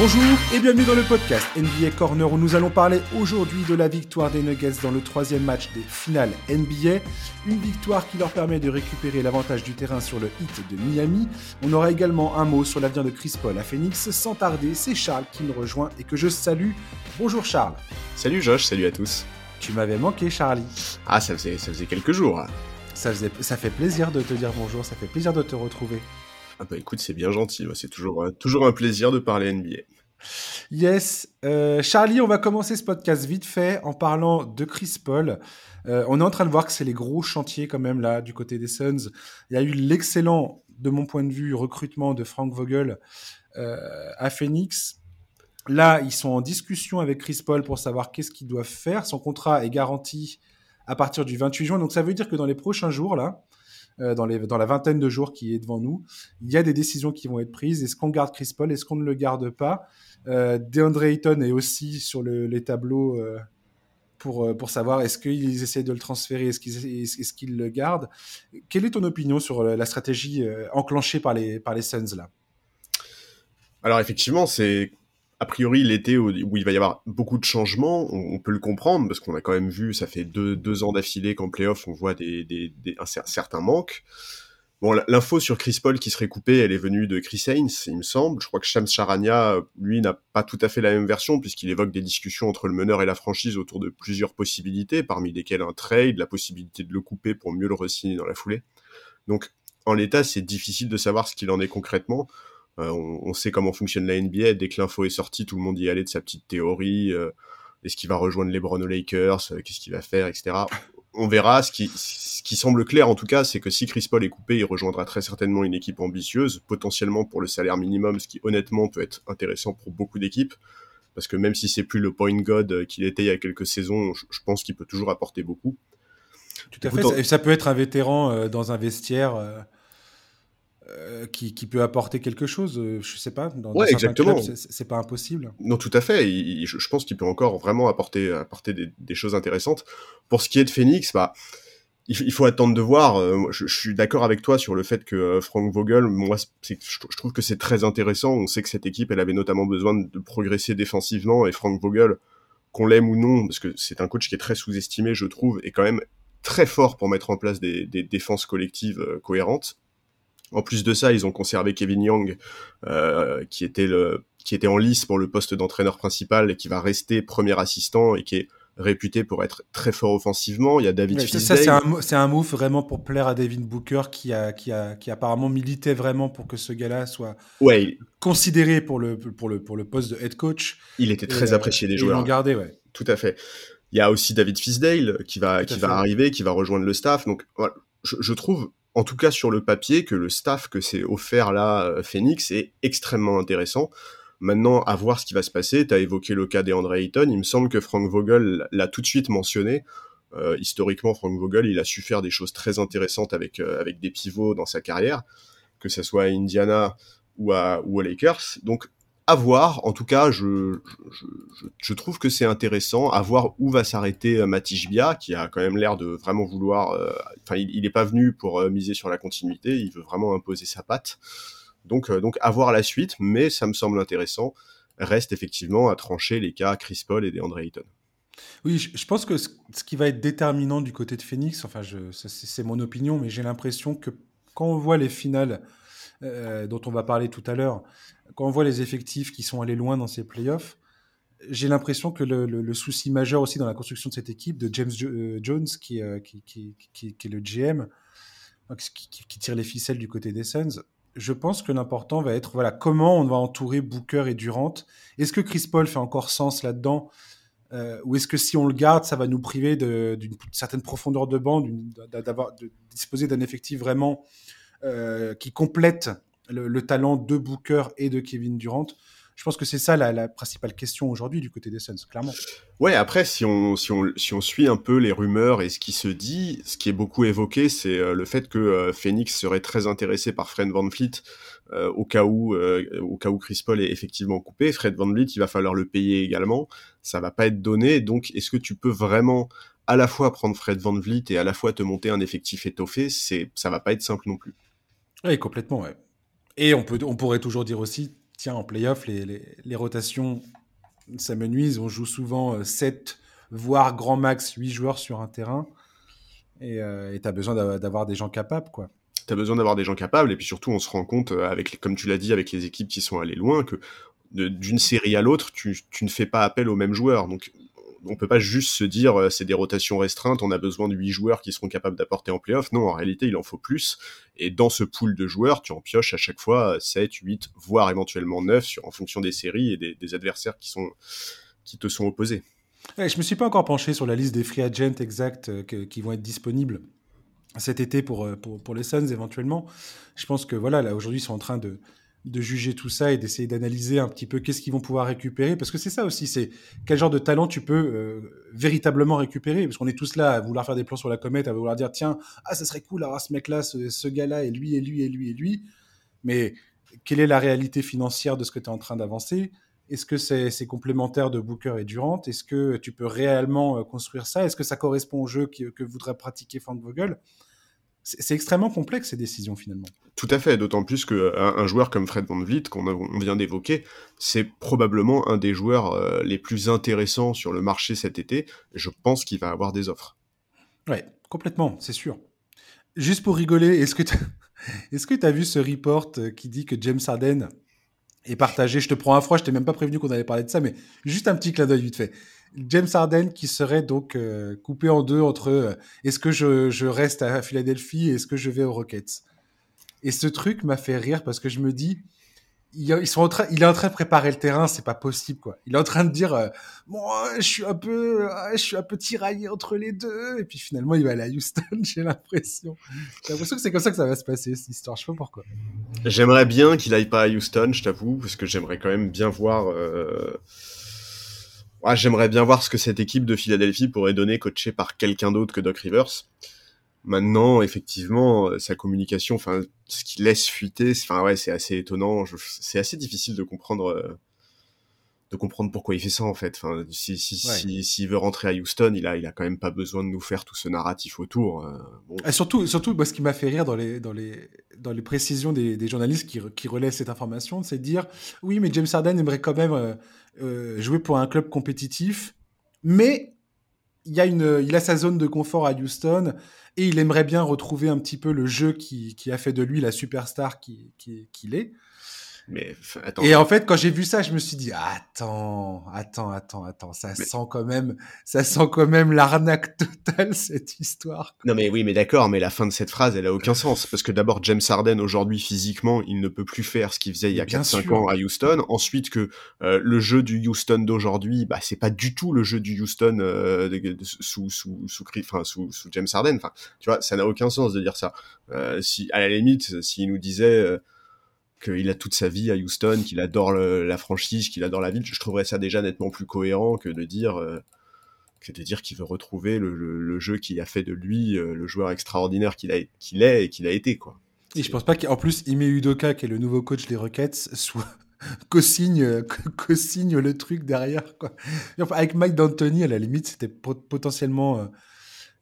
Bonjour et bienvenue dans le podcast NBA Corner où nous allons parler aujourd'hui de la victoire des Nuggets dans le troisième match des finales NBA. Une victoire qui leur permet de récupérer l'avantage du terrain sur le hit de Miami. On aura également un mot sur l'avenir de Chris Paul à Phoenix. Sans tarder, c'est Charles qui nous rejoint et que je salue. Bonjour Charles. Salut Josh, salut à tous. Tu m'avais manqué Charlie. Ah, ça faisait, ça faisait quelques jours. Ça, faisait, ça fait plaisir de te dire bonjour, ça fait plaisir de te retrouver. Ah bah écoute, c'est bien gentil, c'est toujours, euh, toujours un plaisir de parler NBA. Yes, euh, Charlie, on va commencer ce podcast vite fait en parlant de Chris Paul. Euh, on est en train de voir que c'est les gros chantiers quand même là du côté des Suns. Il y a eu l'excellent, de mon point de vue, recrutement de Frank Vogel à Phoenix. Là, ils sont en discussion avec Chris Paul pour savoir qu'est-ce qu'ils doivent faire. Son contrat est garanti à partir du 28 juin, donc ça veut dire que dans les prochains jours là, dans, les, dans la vingtaine de jours qui est devant nous. Il y a des décisions qui vont être prises. Est-ce qu'on garde Chris Paul? Est-ce qu'on ne le garde pas? Euh, DeAndre Ayton est aussi sur le, les tableaux euh, pour, euh, savoir est-ce qu'ils essaient de le transférer, est-ce qu'ils est qu'ils le gardent? Quelle est ton opinion sur la stratégie enclenchée par les, par les Suns là? Alors effectivement, c'est a priori l'été où, il va y avoir beaucoup de changements, on, peut le comprendre parce qu'on a quand même vu, ça fait deux, ans d'affilée qu'en playoff on voit des, des, des, un certain manque. Bon, l'info sur Chris Paul qui serait coupé, elle est venue de Chris Haynes, il me semble. Je crois que Shams Charania, lui, n'a pas tout à fait la même version puisqu'il évoque des discussions entre le meneur et la franchise autour de plusieurs possibilités, parmi lesquelles un trade, la possibilité de le couper pour mieux le re dans la foulée. Donc, en l'état, c'est difficile de savoir ce qu'il en est concrètement. Euh, on, sait comment fonctionne la NBA. Dès que l'info est sortie, tout le monde y allait de sa petite théorie. Euh, est-ce qu'il va rejoindre LeBron aux Lakers euh, Qu'est-ce qu'il va faire, etc. On verra. Ce qui, ce qui semble clair, en tout cas, c'est que si Chris Paul est coupé, il rejoindra très certainement une équipe ambitieuse, potentiellement pour le salaire minimum, ce qui honnêtement peut être intéressant pour beaucoup d'équipes. Parce que même si c'est plus le point god qu'il était il y a quelques saisons, je, pense qu'il peut toujours apporter beaucoup. Tout à fait. Ça peut être un vétéran dans un vestiaire. Euh, qui, peut apporter quelque chose, euh, je sais pas. Dans, ouais, exactement. C'est pas impossible. Non, tout à fait. je, pense qu'il peut encore vraiment apporter, apporter des, choses intéressantes. Pour ce qui est de Phoenix, bah, il, faut attendre de voir. Euh, je, suis d'accord avec toi sur le fait que Frank Vogel, moi, je, je trouve que c'est très intéressant. On sait que cette équipe, elle avait notamment besoin de progresser défensivement et Frank Vogel, qu'on l'aime ou non, parce que c'est un coach qui est très sous-estimé, je trouve, est quand même très fort pour mettre en place des, des défenses collectives cohérentes. En plus de ça, ils ont conservé Kevin Young, euh, qui était le qui était en lice pour le poste d'entraîneur principal et qui va rester premier assistant et qui est réputé pour être très fort offensivement. Il y a David ouais, Ça, c'est un, c'est un move vraiment pour plaire à David Booker qui a, qui a, qui apparemment milité vraiment pour que ce gars-là soit ouais. considéré pour le, pour, le, pour le poste de head coach. Il était très apprécié des joueurs. Ils l'ont gardé, ouais. Tout à fait. Il y a aussi David Fisdale qui va, qui va arriver, qui va rejoindre le staff. Donc, voilà, je, je trouve en tout cas sur le papier, que le staff que c'est offert là, euh, Phoenix, est extrêmement intéressant. Maintenant, à voir ce qui va se passer. Tu as évoqué le cas d'Andre Ayton. Il me semble que Frank Vogel l'a tout de suite mentionné. Euh, historiquement, Frank Vogel, il a su faire des choses très intéressantes avec, euh, avec des pivots dans sa carrière, que ce soit à Indiana ou, à, ou aux Lakers. Donc, à voir. En tout cas, je, trouve que c'est intéressant. À voir où va s'arrêter euh, Matij Bia, qui a quand même l'air de vraiment vouloir. Euh, enfin, il n'est pas venu pour euh, miser sur la continuité. Il veut vraiment imposer sa patte. Donc, donc à voir la suite. Mais ça me semble intéressant. Reste effectivement à trancher les cas Chris Paul et DeAndre Ayton. Oui, je, pense que ce, qui va être déterminant du côté de Phoenix, enfin, c'est mon opinion, mais j'ai l'impression que quand on voit les finales dont on va parler tout à l'heure, quand on voit les effectifs qui sont allés loin dans ces playoffs, j'ai l'impression que le, souci majeur aussi dans la construction de cette équipe, de James euh, Jones, euh, qui, qui, qui, qui, est le GM, qui, tire les ficelles du côté des Suns, je pense que l'important va être voilà, comment on va entourer Booker et Durant. Est-ce que Chris Paul fait encore sens là-dedans euh, Ou est-ce que si on le garde, ça va nous priver d'une certaine profondeur de banc, d'avoir de disposer d'un effectif vraiment qui complète le, talent de Booker et de Kevin Durant. Je pense que c'est ça la, principale question aujourd'hui du côté des Suns, clairement. Ouais, après, si on, si, on, si on suit un peu les rumeurs et ce qui se dit, ce qui est beaucoup évoqué, c'est euh, le fait que euh, Phoenix serait très intéressé par Fred Van Fleet euh, au, cas où, au cas où Chris Paul est effectivement coupé. Fred Van Fleet, il va falloir le payer également. Ça va pas être donné. Donc, est-ce que tu peux vraiment à la fois prendre Fred Van Vliet et à la fois te monter un effectif étoffé? C'est, Ça va pas être simple non plus. Oui, complètement, ouais. Et on, peut, on pourrait toujours dire aussi, tiens, en playoff, les, les, rotations, ça me nuise. On joue souvent 7, voire grand max 8 joueurs sur un terrain. Et tu as besoin d'avoir des gens capables, quoi tu as besoin d'avoir des gens capables, et puis surtout, on se rend compte, avec, comme tu l'as dit, avec les équipes qui sont allées loin, que d'une série à l'autre, tu, tu, ne fais pas appel aux mêmes joueurs. Donc, on peut pas juste se dire euh, c'est des rotations restreintes, on a besoin de 8 joueurs qui seront capables d'apporter en playoff. Non, en réalité, il en faut plus. Et dans ce pool de joueurs, tu en pioches à chaque fois 7, 8, voire éventuellement 9 sur, en fonction des séries et des, adversaires qui, te sont opposés. Je je me suis pas encore penché sur la liste des free agents exacts euh, qui vont être disponibles cet été pour, euh, pour, pour, les Suns éventuellement. Je pense que voilà, là aujourd'hui, ils sont en train de, de juger tout ça et d'essayer d'analyser un petit peu qu'est-ce qu'ils vont pouvoir récupérer. Parce que c'est ça aussi, c'est quel genre de talent tu peux euh, véritablement récupérer. Parce qu'on est tous là à vouloir faire des plans sur la comète, à vouloir dire tiens, ah, ça serait cool d'avoir ce mec-là, ce, gars-là, et lui, et lui, et lui, et lui. Mais quelle est la réalité financière de ce que tu es en train d'avancer? Est-ce que c'est complémentaire de Booker et Durant? Est-ce que tu peux réellement euh, construire ça? Est-ce que ça correspond au jeu que, que voudrait pratiquer Frank Vogel? C'est extrêmement complexe ces décisions finalement. Tout à fait, d'autant plus qu'un un joueur comme Fred Van Vliet, qu'on vient d'évoquer, c'est probablement un des joueurs euh, les plus intéressants sur le marché cet été. Je pense qu'il va avoir des offres. Ouais, complètement, c'est sûr. Juste pour rigoler, est-ce que tu as vu ce report euh, qui dit que James Harden est partagé? Je te prends un froid, je t'ai même pas prévenu qu'on allait parler de ça, mais juste un petit clin d'œil vite fait. James Harden qui serait donc euh, coupé en deux entre euh, est-ce que je, reste à Philadelphie et est-ce que je vais aux Rockets? Et ce truc m'a fait rire parce que je me dis, ils sont en train, il est en train de préparer le terrain, c'est pas possible quoi. Il est en train de dire, euh, bon, je suis un peu, je suis un peu tiraillé entre les deux, et puis finalement il va aller à Houston, j'ai l'impression. J'ai l'impression que c'est comme ça que ça va se passer cette histoire. Je sais pas pourquoi. J'aimerais bien qu'il aille pas à Houston, je t'avoue, parce que j'aimerais quand même bien voir j'aimerais bien voir ce que cette équipe de Philadelphie pourrait donner coachée par quelqu'un d'autre que Doc Rivers. Maintenant, effectivement, euh, sa communication, enfin, ce qu'il laisse fuiter, enfin ouais, c'est assez étonnant. C'est assez difficile de comprendre, euh, de comprendre pourquoi il fait ça en fait. Enfin, si s'il si, veut rentrer à Houston, il a, il a quand même pas besoin de nous faire tout ce narratif autour. Euh, Et surtout, surtout, moi, ce qui m'a fait rire dans les, dans les, dans les précisions des, des journalistes qui, qui relaient cette information, c'est de dire, oui, mais James Harden aimerait quand même euh, jouer pour un club compétitif, mais il, a sa zone de confort à Houston et il aimerait bien retrouver un petit peu le jeu qui, a fait de lui la superstar qu'il qui, qui est. Mais Et en fait, quand j'ai vu ça, je me suis dit attends, attends, attends, attends, ça sent quand même, ça sent quand même l'arnaque totale cette histoire. Non mais oui, mais d'accord, mais la fin de cette phrase, elle a aucun sens parce que d'abord James Harden aujourd'hui physiquement, il ne peut plus faire ce qu'il faisait il y a 4-5 ans à Houston. Ensuite que euh, le jeu du Houston d'aujourd'hui, bah c'est pas du tout le jeu du Houston euh, sous sous sous, enfin, sous sous James Harden. Enfin, tu vois, ça n'a aucun sens de dire ça. Euh, si à la limite, s'il nous disait qu'il a toute sa vie à Houston, qu'il adore la franchise, qu'il adore la ville, je trouverais ça déjà nettement plus cohérent que de dire euh, que de dire qu'il veut retrouver le, jeu qui a fait de lui euh, le joueur extraordinaire qu'il est et qu'il a été quoi. Et je pense pas qu'en plus Ime Udoka, qui est le nouveau coach des Rockets, soit co-signe co-signe le truc derrière quoi. avec Mike D'Antoni à la limite c'était potentiellement euh,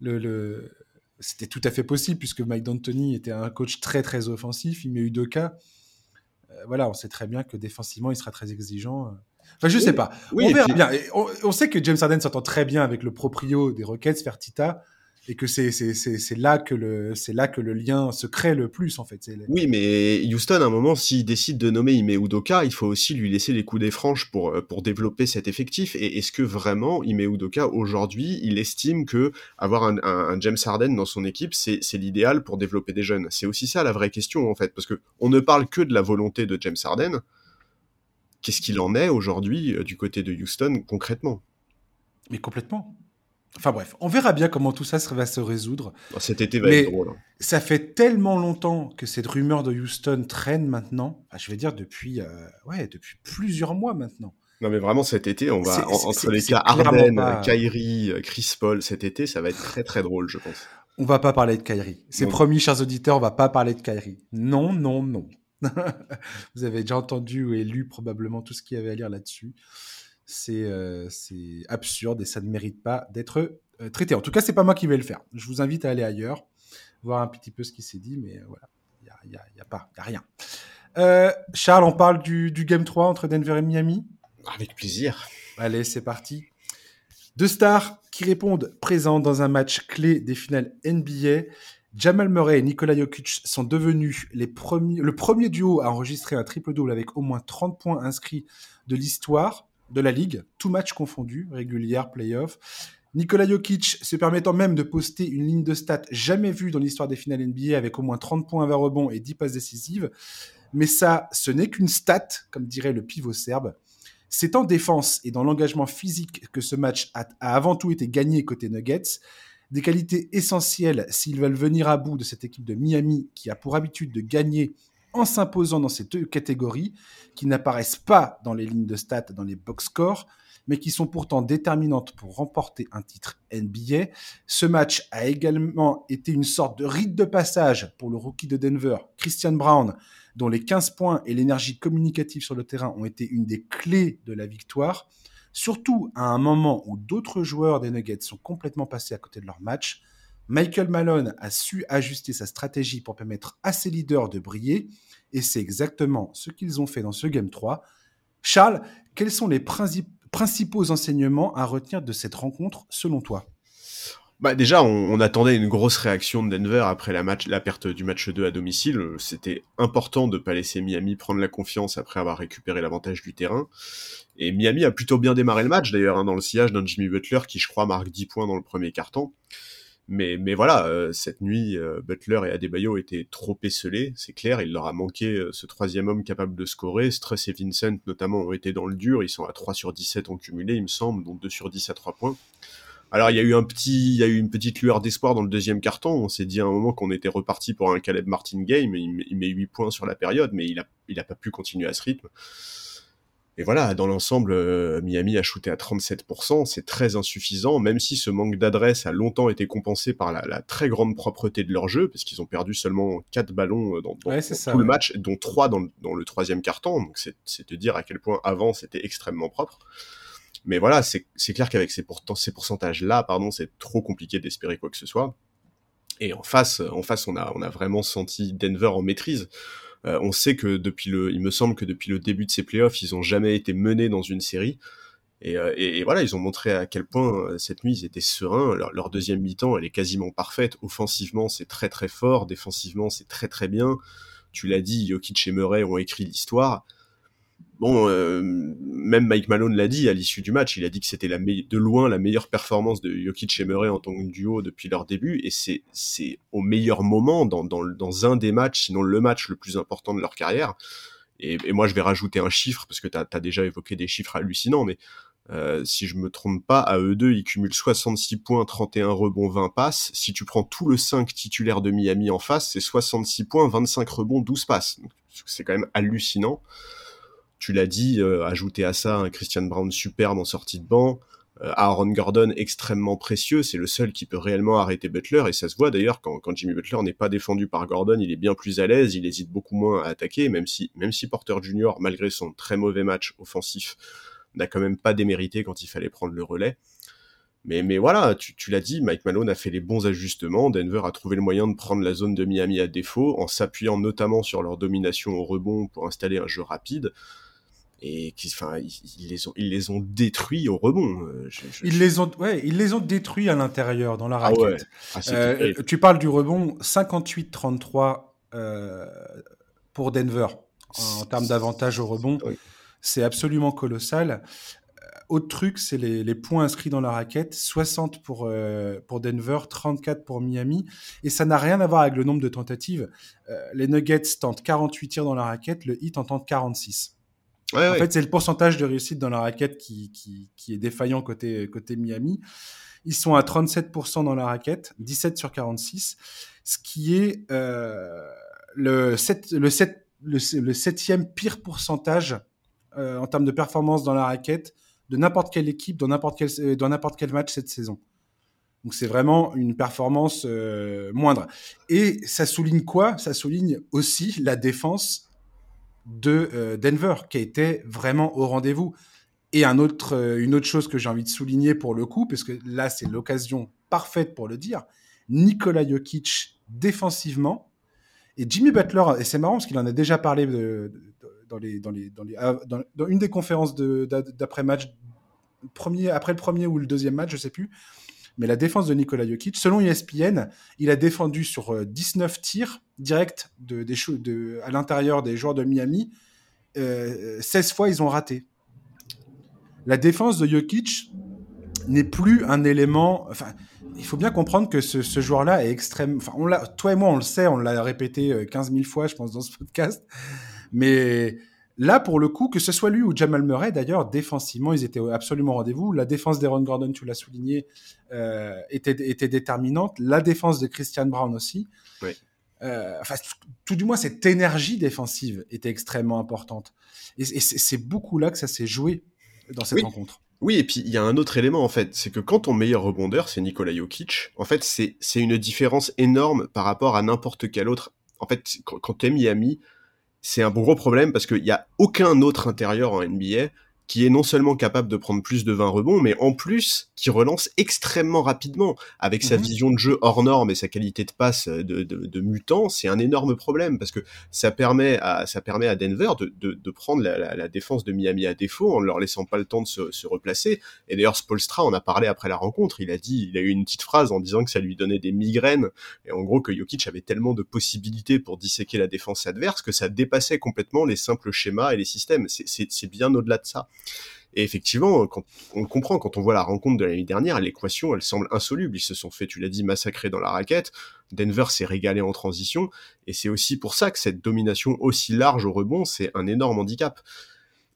le, c'était tout à fait possible puisque Mike D'Antoni était un coach très très offensif. Ime Udoka voilà, on sait très bien que défensivement, il sera très exigeant. Euh. Enfin, je sais pas. on verra bien. On, sait que James Harden s'entend très bien avec le proprio des Rockets, Fertita et que c'est c'est là que le c'est là que le lien se crée le plus en fait. Oui, mais Houston à un moment s'il décide de nommer Ime Udoka, il faut aussi lui laisser les coups des franches pour euh, pour développer cet effectif. Et est-ce que vraiment Ime Udoka aujourd'hui, il estime que avoir un, un, James Harden dans son équipe, c'est c'est l'idéal pour développer des jeunes? C'est aussi ça la vraie question en fait, parce que on ne parle que de la volonté de James Harden. Qu'est-ce qu'il en est aujourd'hui euh, du côté de Houston concrètement? Mais complètement. Enfin bref, on verra bien comment tout ça va se résoudre. Oh, cet été va être drôle. Hein. Ça fait tellement longtemps que cette rumeur de Houston traîne maintenant. je vais dire depuis, euh, ouais, depuis plusieurs mois maintenant. Non mais vraiment cet été, on va entre les cas Arden, Kyrie, euh, Chris Paul, cet été, ça va être très très drôle, je pense. On va pas parler de Kyrie. C'est promis, chers auditeurs, on va pas parler de Kyrie. Non, non, non. Vous avez déjà entendu et lu probablement tout ce qu'il y avait à lire là-dessus. Euh, c'est absurde et ça ne mérite pas d'être euh, traité. En tout cas, c'est pas moi qui vais le faire. Je vous invite à aller ailleurs, voir un petit peu ce qui s'est dit, mais euh, voilà, il n'y a, y a, pas, y a rien. Euh, Charles, on parle du, du Game 3 entre Denver et Miami? Avec plaisir. Allez, c'est parti. Deux stars qui répondent présents dans un match clé des finales NBA. Jamal Murray et Nikola Jokic sont devenus les premiers, le premier duo à enregistrer un triple-double avec au moins 30 points inscrits de l'histoire de la ligue, tout match confondu, régulière, playoff. Nikola Jokic se permettant même de poster une ligne de stats jamais vue dans l'histoire des finales NBA avec au moins 30 points, 20 rebonds et 10 passes décisives. Mais ça, ce n'est qu'une stat, comme dirait le pivot serbe. C'est en défense et dans l'engagement physique que ce match a, avant tout été gagné côté Nuggets. Des qualités essentielles s'ils veulent venir à bout de cette équipe de Miami qui a pour habitude de gagner en s'imposant dans ces deux catégories qui n'apparaissent pas dans les lignes de stats, dans les box scores, mais qui sont pourtant déterminantes pour remporter un titre NBA. Ce match a également été une sorte de rite de passage pour le rookie de Denver, Christian Brown, dont les 15 points et l'énergie communicative sur le terrain ont été une des clés de la victoire, surtout à un moment où d'autres joueurs des Nuggets sont complètement passés à côté de leur match. Michael Malone a su ajuster sa stratégie pour permettre à ses leaders de briller, et c'est exactement ce qu'ils ont fait dans ce Game 3. Charles, quels sont les principaux enseignements à retenir de cette rencontre selon toi? Bah déjà, on, attendait une grosse réaction de Denver après la, perte du match 2 à domicile. C'était important de pas laisser Miami prendre la confiance après avoir récupéré l'avantage du terrain. Et Miami a plutôt bien démarré le match, d'ailleurs, hein, dans le sillage d'un Jimmy Butler qui, je crois, marque 10 points dans le premier quart-temps. Mais, mais voilà, euh, cette nuit, euh, Butler et Adebayo étaient trop esselés, c'est clair, il leur a manqué euh, ce troisième homme capable de scorer. Struss et Vincent, notamment, ont été dans le dur, ils sont à 3 sur 17 en cumulé, il me semble, donc 2 sur 10 à 3 points. Alors il y a eu un petit, il y a eu une petite lueur d'espoir dans le deuxième carton. On s'est dit à un moment qu'on était reparti pour un Caleb Martin game. Il met 8 points sur la période, mais il a, il a pas pu continuer à ce rythme. Et voilà, dans l'ensemble, euh, Miami a shooté à 37%, c'est très insuffisant, même si ce manque d'adresse a longtemps été compensé par la, très grande propreté de leur jeu, parce qu'ils ont perdu seulement 4 ballons euh, dans, tout le match, dont 3 dans, le troisième quart-temps, donc c'est te dire à quel point avant c'était extrêmement propre. Mais voilà, c'est clair qu'avec ces, ces pourcentages-là, pardon, c'est trop compliqué d'espérer quoi que ce soit. Et en face, en face, on a, on a vraiment senti Denver en maîtrise. Euh, on sait que depuis le, il me semble que depuis le début de ces playoffs, ils ont jamais été menés dans une série. Et, euh, voilà, ils ont montré à quel point euh, cette nuit ils étaient sereins. Leur, deuxième mi-temps, elle est quasiment parfaite. Offensivement, c'est très très fort. Défensivement, c'est très très bien. Tu l'as dit, Jokic et Murray ont écrit l'histoire bon, euh, même Mike Malone l'a dit à l'issue du match, il a dit que c'était de loin la meilleure performance de Jokic et Murray en tant que duo depuis leur début, et c'est c'est au meilleur moment dans, dans, dans un des matchs, sinon le match le plus important de leur carrière. Et, et moi, je vais rajouter un chiffre parce que tu as, déjà évoqué des chiffres hallucinants, mais euh, si je me trompe pas, à eux deux, ils cumulent 66 points, 31 rebonds, 20 passes. Si tu prends tout le 5 titulaire de Miami en face, c'est 66 points, 25 rebonds, 12 passes. C'est quand même hallucinant tu l'as dit, euh, ajouter à ça un Christian Brown superbe en sortie de banc, euh, Aaron Gordon extrêmement précieux, c'est le seul qui peut réellement arrêter Butler, et ça se voit d'ailleurs quand, Jimmy Butler n'est pas défendu par Gordon, il est bien plus à l'aise, il hésite beaucoup moins à attaquer, même si, Porter Jr., malgré son très mauvais match offensif, n'a quand même pas démérité quand il fallait prendre le relais. Mais, voilà, tu l'as dit, Mike Malone a fait les bons ajustements. Denver a trouvé le moyen de prendre la zone de Miami à défaut, en s'appuyant notamment sur leur domination au rebond pour installer un jeu rapide et qui, enfin, ils, les ont, ils les ont détruits au rebond. Euh, ils les ont, ouais, ils les ont détruits à l'intérieur dans la ah raquette. Ah euh, tu parles du rebond 58-33 euh, pour Denver en, termes d'avantage au rebond. C'est absolument colossal. Autre truc, c'est les, les, points inscrits dans la raquette 60 pour, pour Denver, 34 pour Miami. Et ça n'a rien à voir avec le nombre de tentatives. les Nuggets tentent 48 tirs dans la raquette, le Heat en tente 46 en fait, c'est le pourcentage de réussite dans la raquette qui, qui, qui, est défaillant côté, côté Miami. Ils sont à 37% dans la raquette, 17 sur 46, ce qui est euh, le, 7, le, 7, le, septième pire pourcentage euh, en termes de performance dans la raquette de n'importe quelle équipe dans n'importe quel, euh, dans n'importe quel match cette saison. Donc c'est vraiment une performance euh, moindre. Et ça souligne quoi? Ça souligne aussi la défense de euh, Denver, qui a été vraiment au rendez-vous. Et un autre, euh, une autre chose que j'ai envie de souligner pour le coup, parce que là, c'est l'occasion parfaite pour le dire, Nikola Jokic, défensivement, Et Jimmy Butler, et c'est marrant parce qu'il en a déjà parlé dans, les, dans, les, dans, les, dans, une des conférences d'après-match, premier, après le premier ou le deuxième match, je sais plus. Mais la défense de Nikola Jokic, selon ESPN, il a défendu sur 19 euh, tirs directs à l'intérieur des joueurs de Miami. 16 euh, fois, ils ont raté. La défense de Jokic n'est plus un élément. Enfin, il faut bien comprendre que ce, joueur-là est extrême. Enfin, on toi et moi, on le sait, on l'a répété 15 euh, 000 fois, je pense, dans ce podcast. Mais là, pour le coup, que ce soit lui ou Jamal Murray, d'ailleurs, défensivement, ils étaient absolument au rendez-vous. La défense d'Aaron Gordon, tu l'as souligné, euh, était, était déterminante. La défense de Christian Brown aussi. Oui. Euh, enfin, tout du moins, cette énergie défensive était extrêmement importante. Et, c'est beaucoup là que ça s'est joué dans cette rencontre. Oui, et puis il y a un autre élément en fait, c'est que quand ton meilleur rebondeur c'est Nikola Jokic, en fait c'est une différence énorme par rapport à n'importe quel autre. En fait, quand, quand t'es Miami, c'est un gros problème parce qu'il y a aucun autre intérieur en NBA qui est non seulement capable de prendre plus de 20 rebonds, mais en plus qui relance extrêmement rapidement avec sa mhm. vision de jeu hors norme et sa qualité de passe de, de, de mutant, c'est un énorme problème parce que ça permet à ça permet à Denver de, de, de prendre la, la, la, défense de Miami à défaut en leur laissant pas le temps de se, se replacer. Et d'ailleurs, Spolstra en a parlé après la rencontre. Il a dit, il a eu une petite phrase en disant que ça lui donnait des migraines et en gros que Jokic avait tellement de possibilités pour disséquer la défense adverse que ça dépassait complètement les simples schémas et les systèmes. C'est bien au-delà de ça. Et effectivement, quand on comprend, quand on voit la rencontre de l'année dernière, l'équation, elle semble insoluble. Ils se sont fait, tu l'as dit, massacrer dans la raquette. Denver s'est régalé en transition. Et c'est aussi pour ça que cette domination aussi large au rebond, c'est un énorme handicap.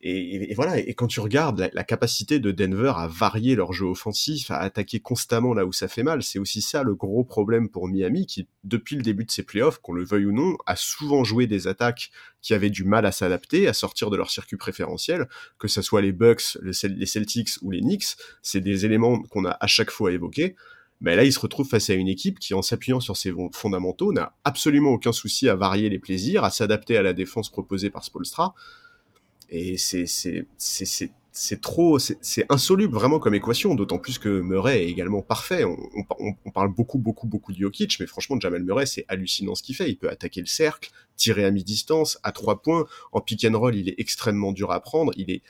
Et, voilà, et quand tu regardes la, capacité de Denver à varier leur jeu offensif, à attaquer constamment là où ça fait mal, c'est aussi ça le gros problème pour Miami, qui depuis le début de ses playoffs, qu'on le veuille ou non, a souvent joué des attaques qui avaient du mal à s'adapter, à sortir de leur circuit préférentiel, que ce soit les Bucks, les Celtics ou les Knicks, c'est des éléments qu'on a à chaque fois évoqués. Mais là, il se retrouve face à une équipe qui, en s'appuyant sur ses fondamentaux, n'a absolument aucun souci à varier les plaisirs, à s'adapter à la défense proposée par Spolstra. Et c'est trop, c'est insoluble vraiment comme équation, d'autant plus que Murray est également parfait. On, parle beaucoup, beaucoup, beaucoup de Jokic, mais franchement, Jamal Murray, c'est hallucinant ce qu'il fait. Il peut attaquer le cercle, tirer à mi-distance, à trois points. En pick and roll, il est extrêmement dur à prendre. Il est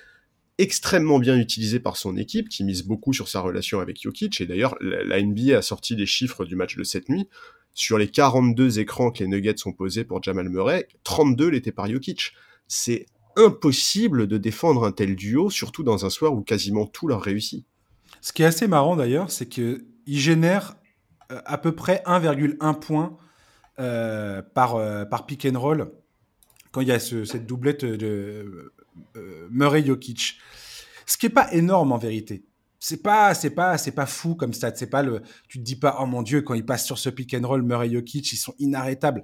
extrêmement bien utilisé par son équipe, qui mise beaucoup sur sa relation avec Jokic. Et d'ailleurs, la, NBA a sorti les chiffres du match de cette nuit. Sur les 42 écrans que les Nuggets ont posés pour Jamal Murray, 32 l'étaient par Jokic. C'est impossible de défendre un tel duo, surtout dans un soir où quasiment tout leur réussit. Ce qui est assez marrant d'ailleurs, c'est qu'il génère euh, à peu près 1,1 point euh, par, euh, par pick and roll quand il y a cette doublette de Murray-Jokic. Ce qui est pas énorme en vérité. C'est pas, c'est pas, c'est pas fou comme ça. C'est pas le, tu te dis pas, oh mon dieu, quand ils passent sur ce pick and roll, Murray-Jokic, ils sont inarrêtables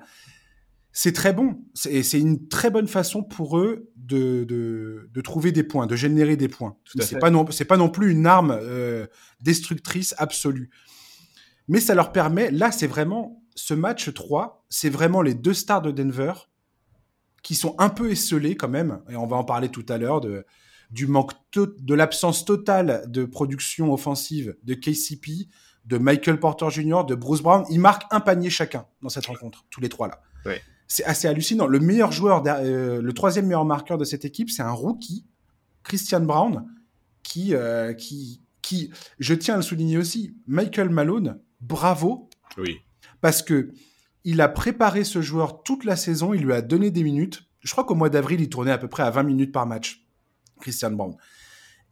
c'est très bon. C'est une très bonne façon pour eux de, de, trouver des points, de générer des points. C'est pas non, c'est pas non plus une arme euh, destructrice absolue. Mais ça leur permet, là, c'est vraiment ce match 3, c'est vraiment les deux stars de Denver qui sont un peu esselés quand même, et on va en parler tout à l'heure de du manque de l'absence totale de production offensive de KCP, de Michael Porter Jr., de Bruce Brown. Ils marquent un panier chacun dans cette rencontre, tous les trois là. Ouais c'est assez hallucinant. Le meilleur joueur, euh, le troisième meilleur marqueur de cette équipe, c'est un rookie, Christian Brown, qui, euh, qui, qui, je tiens à le souligner aussi, Michael Malone, bravo. Oui. Parce que il a préparé ce joueur toute la saison, il lui a donné des minutes. Je crois qu'au mois d'avril, il tournait à peu près à 20 minutes par match, Christian Brown.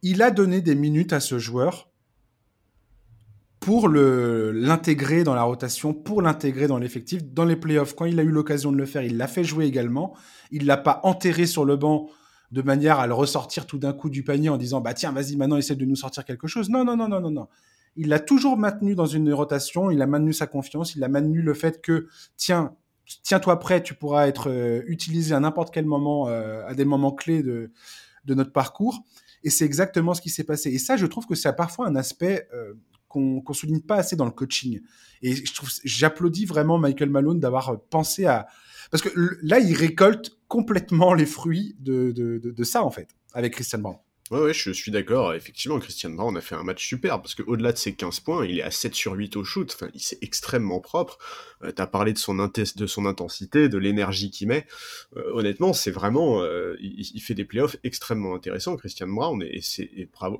Il a donné des minutes à ce joueur pour l'intégrer dans la rotation, pour l'intégrer dans l'effectif. Dans les playoffs, quand il a eu l'occasion de le faire, il l'a fait jouer également. Il l'a pas enterré sur le banc de manière à le ressortir tout d'un coup du panier en disant bah tiens vas-y maintenant essaie de nous sortir quelque chose. Non non non non non non. Il l'a toujours maintenu dans une rotation. Il a maintenu sa confiance. Il a maintenu le fait que tiens tiens-toi prêt, tu pourras être euh, utilisé à n'importe quel moment, euh, à des moments clés de de notre parcours. Et c'est exactement ce qui s'est passé. Et ça, je trouve que c'est parfois un aspect euh, qu'on qu souligne pas assez dans le coaching. Et je trouve, j'applaudis vraiment Michael Malone d'avoir pensé à, parce que là, il récolte complètement les fruits de, de, de, ça en fait avec Christian Brown. Ouais, ouais, je suis d'accord. Effectivement, Christian Brown a fait un match super parce qu'au-delà de ses 15 points, il est à 7 sur 8 au shoot. Enfin, il c'est extrêmement propre. Euh, T'as parlé de son, intensité, de l'énergie qu'il met. Euh, honnêtement, c'est vraiment, euh, il, fait des playoffs extrêmement intéressants, Christian Brown, et,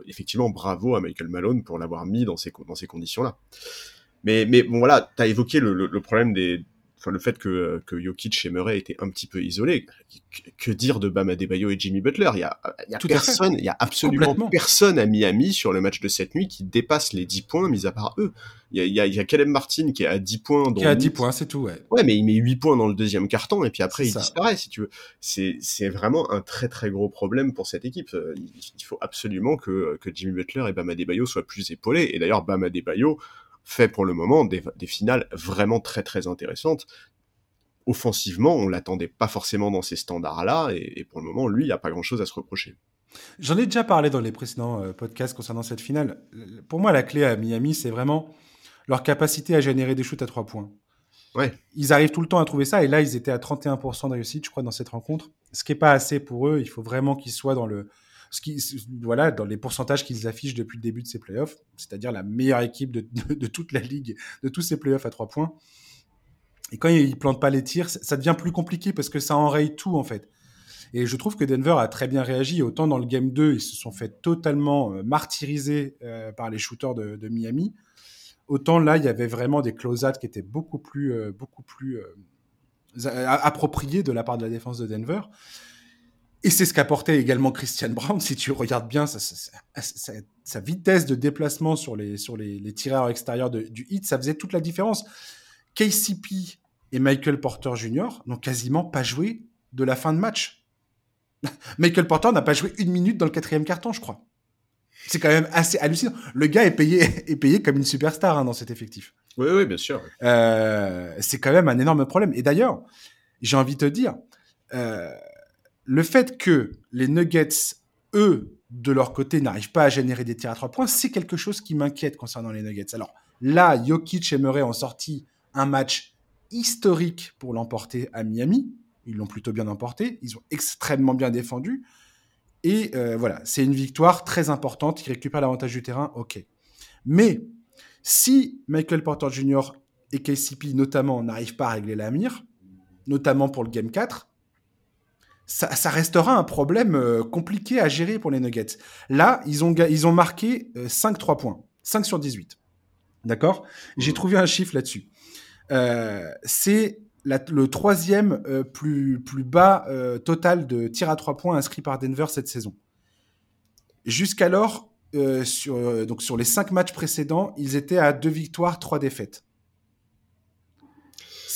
effectivement, bravo à Michael Malone pour l'avoir mis dans ces, conditions-là. Mais, mais bon, voilà, t'as évoqué le problème des, enfin le fait que, que Jokic et Murray étaient un petit peu isolés. Que, dire de Bam Adebayo et Jimmy Butler? Il y a, il y a personne, il y a absolument personne à Miami sur le match de cette nuit qui dépasse les 10 points, mis à part eux. Il y a, il y a, il y a Caleb Martin qui est à 10 points. Qui est à 10 points, c'est tout, ouais. Ouais, mais il met 8 points dans le deuxième carton et puis après il ça. disparaît, si tu veux. C'est, c'est vraiment un très très gros problème pour cette équipe. Il, faut absolument que, que Jimmy Butler et Bam Adebayo soient plus épaulés. Et d'ailleurs, Bam Adebayo, fait pour le moment des, des, finales vraiment très très intéressantes. Offensivement, on l'attendait pas forcément dans ces standards-là, et, et, pour le moment, lui, il n'y a pas grand-chose à se reprocher. J'en ai déjà parlé dans les précédents euh, podcasts concernant cette finale. Pour moi, la clé à Miami, c'est vraiment leur capacité à générer des shoots à trois points. Ouais. Ils arrivent tout le temps à trouver ça, et là, ils étaient à 31% de réussite, je crois, dans cette rencontre. Ce qui n'est pas assez pour eux, il faut vraiment qu'ils soient dans le, ce qui, voilà, dans les pourcentages qu'ils affichent depuis le début de ces playoffs, c'est-à-dire la meilleure équipe de, de, toute la ligue, de tous ces playoffs à trois points. Et quand ils plantent pas les tirs, ça devient plus compliqué parce que ça enraye tout en fait. Et je trouve que Denver a très bien réagi. Autant dans le game 2, ils se sont fait totalement martyriser euh, par les shooters de, Miami. Autant là, il y avait vraiment des close qui étaient beaucoup plus, euh, beaucoup plus euh, appropriés de la part de la défense de Denver. Et c'est ce qu'apportait également Christian Brown. Si tu regardes bien sa, vitesse de déplacement sur les, sur les, les tireurs extérieurs de, du hit, ça faisait toute la différence. KCP et Michael Porter Jr. n'ont quasiment pas joué de la fin de match. Michael Porter n'a pas joué une minute dans le quatrième carton, je crois. C'est quand même assez hallucinant. Le gars est payé, est payé comme une superstar hein, dans cet effectif. Oui, oui, bien sûr. Euh, c'est quand même un énorme problème. Et d'ailleurs, j'ai envie de te dire, euh, le fait que les Nuggets, eux, de leur côté, n'arrivent pas à générer des tirs à trois points, c'est quelque chose qui m'inquiète concernant les Nuggets. Alors là, Jokic et Murray ont sorti un match historique pour l'emporter à Miami. Ils l'ont plutôt bien emporté. Ils ont extrêmement bien défendu. Et euh, voilà, c'est une victoire très importante. Ils récupèrent l'avantage du terrain, ok. Mais si Michael Porter Jr. et KCP notamment n'arrivent pas à régler la mire, notamment pour le Game 4, ça, ça, restera un problème euh, compliqué à gérer pour les Nuggets. Là, ils ont, ils ont marqué euh, 5-3 points. 5 sur 18. D'accord? J'ai trouvé un chiffre là-dessus. Euh, c'est le troisième euh, plus, plus bas euh, total de tirs à 3 points inscrits par Denver cette saison. Jusqu'alors, sur, donc sur les 5 matchs précédents, ils étaient à 2 victoires, 3 défaites.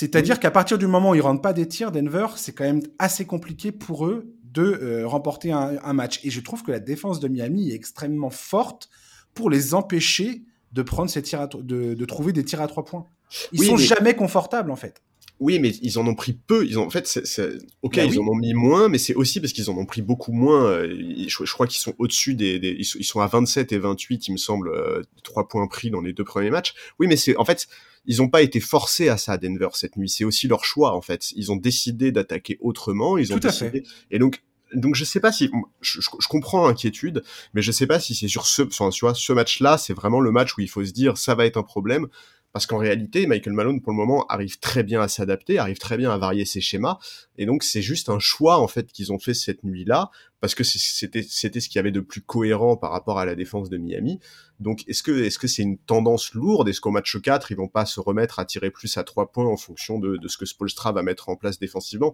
C'est-à-dire oui. qu'à partir du moment où ils rentrent pas des tirs, Denver, c'est quand même assez compliqué pour eux de euh, remporter un, un, match. Et je trouve que la défense de Miami est extrêmement forte pour les empêcher de prendre ces tirs à, de, de trouver des tirs à trois points. Ils oui, sont mais... jamais confortables en fait. Oui, mais ils en ont pris peu. Ils ont, en fait, c'est, c'est... ok, bah ils oui. en ont mis moins, mais c'est aussi parce qu'ils en ont pris beaucoup moins. Je, je crois qu'ils sont au-dessus des, des, ils sont à 27 et 28, il me semble, euh, trois points pris dans les deux premiers matchs. Oui, mais c'est, en fait, ils n'ont pas été forcés à ça à Denver cette nuit. C'est aussi leur choix, en fait. Ils ont décidé d'attaquer autrement. Ils ont Tout décidé. Et donc, donc je sais pas si je, je comprends l'inquiétude, mais je sais pas si c'est sur ce, enfin, tu vois, ce match-là, c'est vraiment le match où il faut se dire ça va être un problème. Parce qu'en réalité, Michael Malone, pour le moment, arrive très bien à s'adapter, arrive très bien à varier ses schémas. Et donc, c'est juste un choix, en fait, qu'ils ont fait cette nuit-là, parce que c'était, ce qu'il y avait de plus cohérent par rapport à la défense de Miami. Donc, est-ce que, est-ce que c'est une tendance lourde? Est-ce qu'au match 4, ils vont pas se remettre à tirer plus à trois points en fonction de, ce que Spolstra va mettre en place défensivement?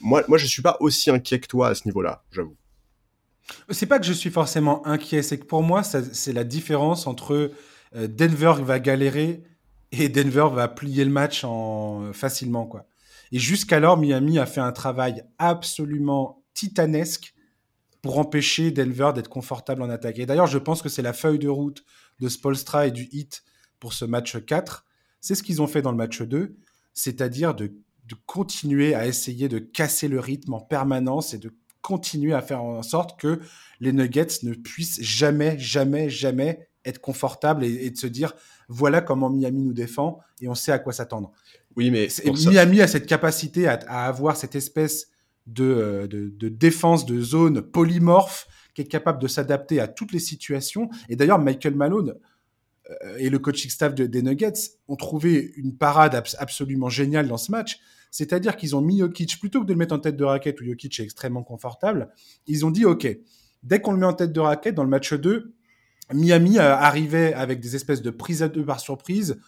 Moi, moi, je suis pas aussi inquiet que toi à ce niveau-là, j'avoue. C'est pas que je suis forcément inquiet, c'est que pour moi, c'est la différence entre euh, Denver va galérer et Denver va plier le match en facilement quoi. Et jusqu'alors, Miami a fait un travail absolument titanesque pour empêcher Denver d'être confortable en attaque. Et d'ailleurs, je pense que c'est la feuille de route de Spolstra et du Heat pour ce match 4. C'est ce qu'ils ont fait dans le match 2, c'est-à-dire de, continuer à essayer de casser le rythme en permanence et de continuer à faire en sorte que les Nuggets ne puissent jamais, jamais, jamais être confortables et de se dire voilà comment Miami nous défend et on sait à quoi s'attendre. Oui, mais Miami ça... a cette capacité à, à, avoir cette espèce de, de, de, défense de zone polymorphe qui est capable de s'adapter à toutes les situations. Et d'ailleurs, Michael Malone euh, et le coaching staff des Nuggets ont trouvé une parade absolument géniale dans ce match. C'est-à-dire qu'ils ont mis Jokic, plutôt que de le mettre en tête de raquette où Jokic est extrêmement confortable, ils ont dit, OK, dès qu'on le met en tête de raquette dans le match 2, Miami arrivait avec des espèces de prises à deux par surprise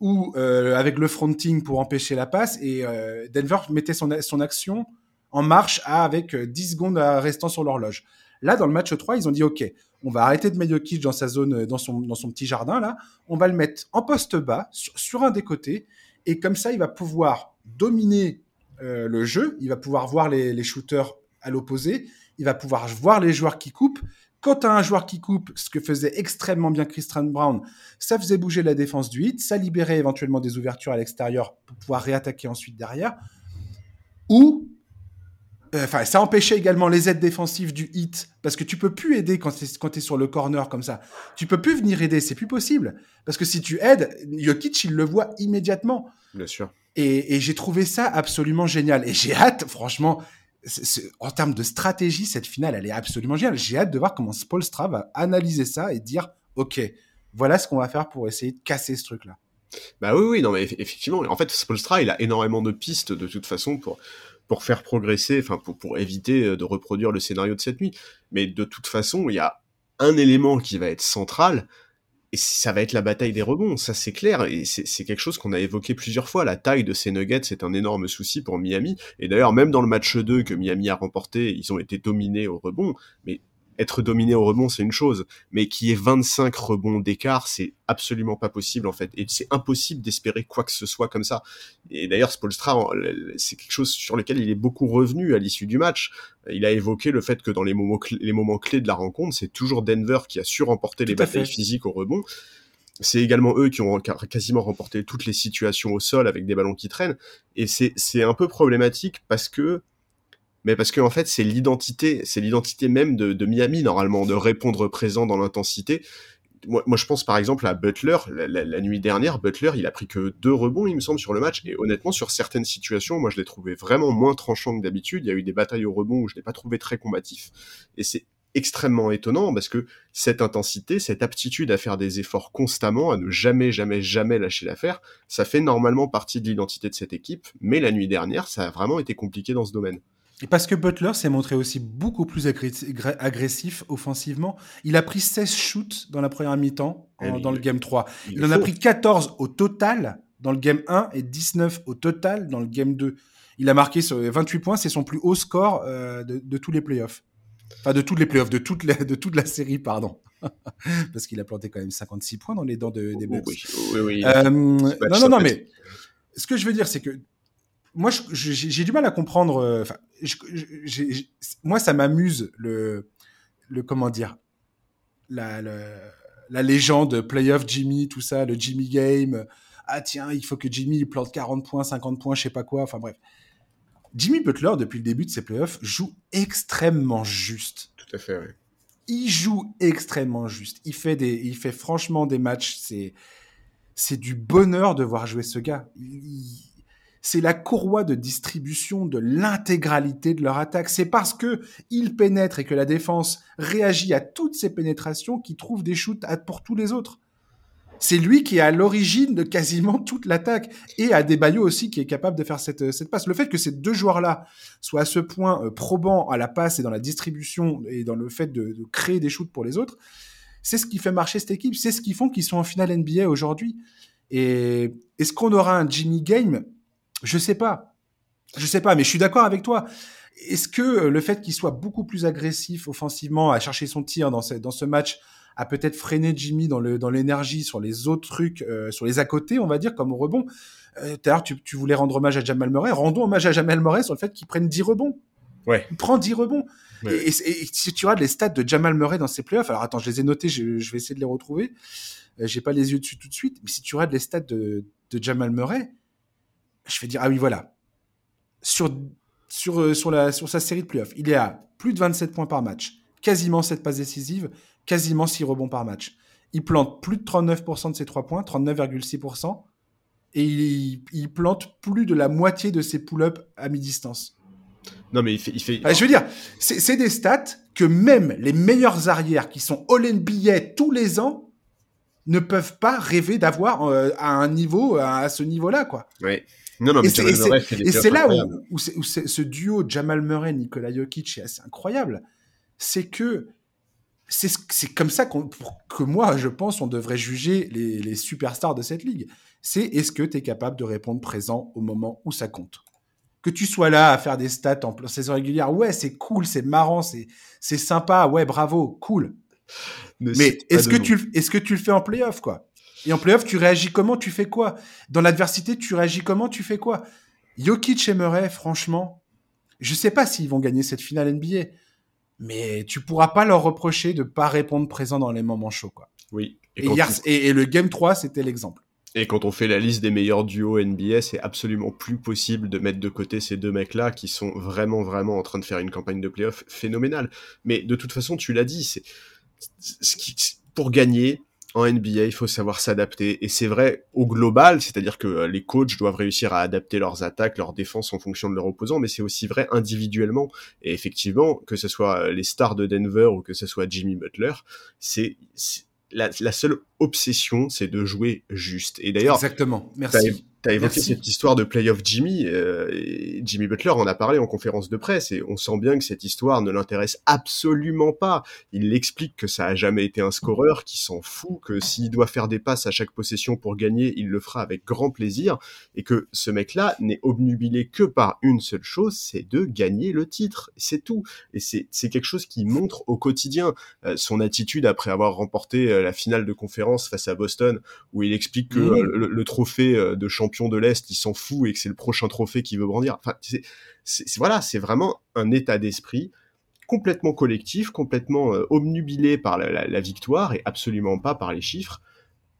ou euh, avec le fronting pour empêcher la passe et euh, Denver mettait son, action en marche avec 10 secondes restant sur l'horloge. Là, dans le match 3, ils ont dit OK, on va arrêter de mettre Jokic dans sa zone, dans son, petit jardin là, on va le mettre en poste bas sur, un des côtés et comme ça, il va pouvoir dominer euh, le jeu, il va pouvoir voir les, les shooters à l'opposé, il va pouvoir voir les joueurs qui coupent quand tu as un joueur qui coupe, ce que faisait extrêmement bien Christian Brown, ça faisait bouger la défense du hit, ça libérait éventuellement des ouvertures à l'extérieur pour pouvoir réattaquer ensuite derrière. Ou, euh, enfin, ça empêchait également les aides défensives du hit, parce que tu peux plus aider quand tu es, es, sur le corner comme ça. Tu peux plus venir aider, c'est plus possible. Parce que si tu aides, Jokic, il le voit immédiatement. Bien sûr. Et, et j'ai trouvé ça absolument génial. Et j'ai hâte, franchement, en termes de stratégie, cette finale, elle est absolument géniale. J'ai hâte de voir comment Spolstra va analyser ça et dire, OK, voilà ce qu'on va faire pour essayer de casser ce truc-là. Bah oui, oui, non, mais effectivement, en fait, Spolstra, il a énormément de pistes de toute façon pour, pour faire progresser, enfin, pour, pour éviter euh, de reproduire le scénario de cette nuit. Mais de toute façon, il y a un élément qui va être central, et ça va être la bataille des rebonds, ça c'est clair, et c'est quelque chose qu'on a évoqué plusieurs fois. La taille de ces Nuggets c'est un énorme souci pour Miami, et d'ailleurs même dans le match 2 que Miami a remporté, ils ont été dominés au rebond, mais être dominé au rebond, c'est une chose, mais qui est 25 rebonds d'écart, c'est absolument pas possible en fait, et c'est impossible d'espérer quoi que ce soit comme ça. Et d'ailleurs, Spolstra, c'est quelque chose sur lequel il est beaucoup revenu à l'issue du match. Il a évoqué le fait que dans les moments, clés, les moments clés de la rencontre, c'est toujours Denver qui a su remporter les batailles physiques au rebond. C'est également eux qui ont quasiment remporté toutes les situations au sol avec des ballons qui traînent. Et c'est un peu problématique parce que mais parce que en fait c'est l'identité, c'est l'identité même de, Miami normalement de répondre présent dans l'intensité. Moi, je pense par exemple à Butler. La, nuit dernière, Butler, il a pris que deux rebonds, il me semble, sur le match. Et honnêtement, sur certaines situations, moi, je l'ai trouvé vraiment moins tranchant que d'habitude. Il y a eu des batailles au rebond où je l'ai pas trouvé très combatif. Et c'est extrêmement étonnant parce que cette intensité, cette aptitude à faire des efforts constamment, à ne jamais, jamais, jamais lâcher l'affaire, ça fait normalement partie de l'identité de cette équipe. Mais la nuit dernière, ça a vraiment été compliqué dans ce domaine. Et parce que Butler s'est montré aussi beaucoup plus agressif offensivement. Il a pris 16 shoots dans la première mi-temps dans le game 3. Il, en a pris 14 au total dans le game 1 et 19 au total dans le game 2. Il a marqué 28 points, c'est son plus haut score euh, de, tous les playoffs. Enfin, de tous les playoffs, de toute la, de toute la série, pardon. Parce qu'il a planté quand même 56 points dans les dents de, des Bucks. Oui, oui, oui. Euh, non, non, non, mais ce que je veux dire, c'est que moi, j'ai du mal à comprendre. Euh, enfin, moi, ça m'amuse le, le comment dire, la, la, légende playoff Jimmy, tout ça, le Jimmy game. Ah tiens, il faut que Jimmy plante 40 points, 50 points, je sais pas quoi. Enfin bref. Jimmy Butler, depuis le début de ses playoffs, joue extrêmement juste. Tout à fait, oui. Il joue extrêmement juste. Il fait des, il fait franchement des matchs. C'est, c'est du bonheur de voir jouer ce gars. Il, c'est la courroie de distribution de l'intégralité de leur attaque. C'est parce que ils pénètrent et que la défense réagit à toutes ces pénétrations qu'ils trouvent des shoots pour tous les autres. C'est lui qui est à l'origine de quasiment toute l'attaque et à Debayo aussi qui est capable de faire cette, cette passe. Le fait que ces deux joueurs-là soient à ce point euh, probants à la passe et dans la distribution et dans le fait de, créer des shoots pour les autres, c'est ce qui fait marcher cette équipe. C'est ce qui font qu'ils sont en finale NBA aujourd'hui. Et est-ce qu'on aura un Jimmy Game? Je sais pas. Je sais pas, mais je suis d'accord avec toi. Est-ce que euh, le fait qu'il soit beaucoup plus agressif offensivement à chercher son tir dans ce, dans ce match a peut-être freiné Jimmy dans le dans l'énergie sur les autres trucs, euh, sur les à côté, on va dire, comme au rebond? Euh, D'ailleurs, tu, tu, voulais rendre hommage à Jamal Murray. Rendons hommage à Jamal Murray sur le fait qu'il prenne 10 rebonds. Ouais. Il prend 10 rebonds. Et, si tu regardes les stats de Jamal Murray dans ses playoffs, alors attends, je les ai notés, je, je vais essayer de les retrouver. Euh, J'ai pas les yeux dessus tout de suite, mais si tu regardes les stats de, de Jamal Murray, je vais dire, ah oui, voilà. Sur, sur, euh, sur, la, sur sa série de playoffs, il est à plus de 27 points par match, quasiment 7 passes décisives, quasiment 6 rebonds par match. Il plante plus de 39% de ses 3 points, 39,6%, et il, il, plante plus de la moitié de ses pull-ups à mi-distance. Non, mais il fait. Il fait... je veux dire, c'est des stats que même les meilleurs arrières qui sont All-NBA tous les ans ne peuvent pas rêver d'avoir euh, à un niveau, à, ce niveau-là, quoi. Oui. Non, non, mais et c'est là où, où, ce duo Jamal Murray, Nikola Jokic est assez incroyable. C'est que c'est comme ça que moi, je pense, on devrait juger les, les superstars de cette ligue. C'est est-ce que tu es capable de répondre présent au moment où ça compte? Que tu sois là à faire des stats en saison régulière, ouais, c'est cool, c'est marrant, c'est sympa, ouais, bravo, cool. Mais est-ce que tu est-ce que tu le fais en playoff quoi? Et en playoff, tu réagis comment Tu fais quoi? Dans l'adversité, tu réagis comment Tu fais quoi? Jokic et Murray, franchement, je sais pas s'ils vont gagner cette finale NBA, mais tu pourras pas leur reprocher de pas répondre présent dans les moments chauds quoi. Oui. Et, et le game 3, c'était l'exemple. Et quand on fait la liste des meilleurs duos NBA, c'est absolument plus possible de mettre de côté ces deux mecs-là qui sont vraiment, vraiment en train de faire une campagne de playoff phénoménale. Mais de toute façon, tu l'as dit, c'est pour gagner en NBA, il faut savoir s'adapter. Et c'est vrai au global, c'est-à-dire que les coachs doivent réussir à adapter leurs attaques, leurs défenses en fonction de leurs opposants, mais c'est aussi vrai individuellement. Et effectivement, que ce soit les stars de Denver ou que ce soit Jimmy Butler, c'est la, la, seule obsession, c'est de jouer juste. Et d'ailleurs, exactement. Merci. T'as évoqué cette histoire de playoff Jimmy. Euh, Jimmy Butler en a parlé en conférence de presse et on sent bien que cette histoire ne l'intéresse absolument pas. Il explique que ça a jamais été un scoreur, qui s'en fout, que s'il doit faire des passes à chaque possession pour gagner, il le fera avec grand plaisir et que ce mec-là n'est obnubilé que par une seule chose, c'est de gagner le titre. C'est tout. Et c'est quelque chose qui montre au quotidien euh, son attitude après avoir remporté euh, la finale de conférence face à Boston, où il explique que mmh. le, le, trophée de champion de l'Est, il s'en fout et que c'est le prochain trophée qu'il veut brandir. Enfin, c'est, voilà, c'est vraiment un état d'esprit complètement collectif, complètement euh, omnubilé par la, victoire et absolument pas par les chiffres,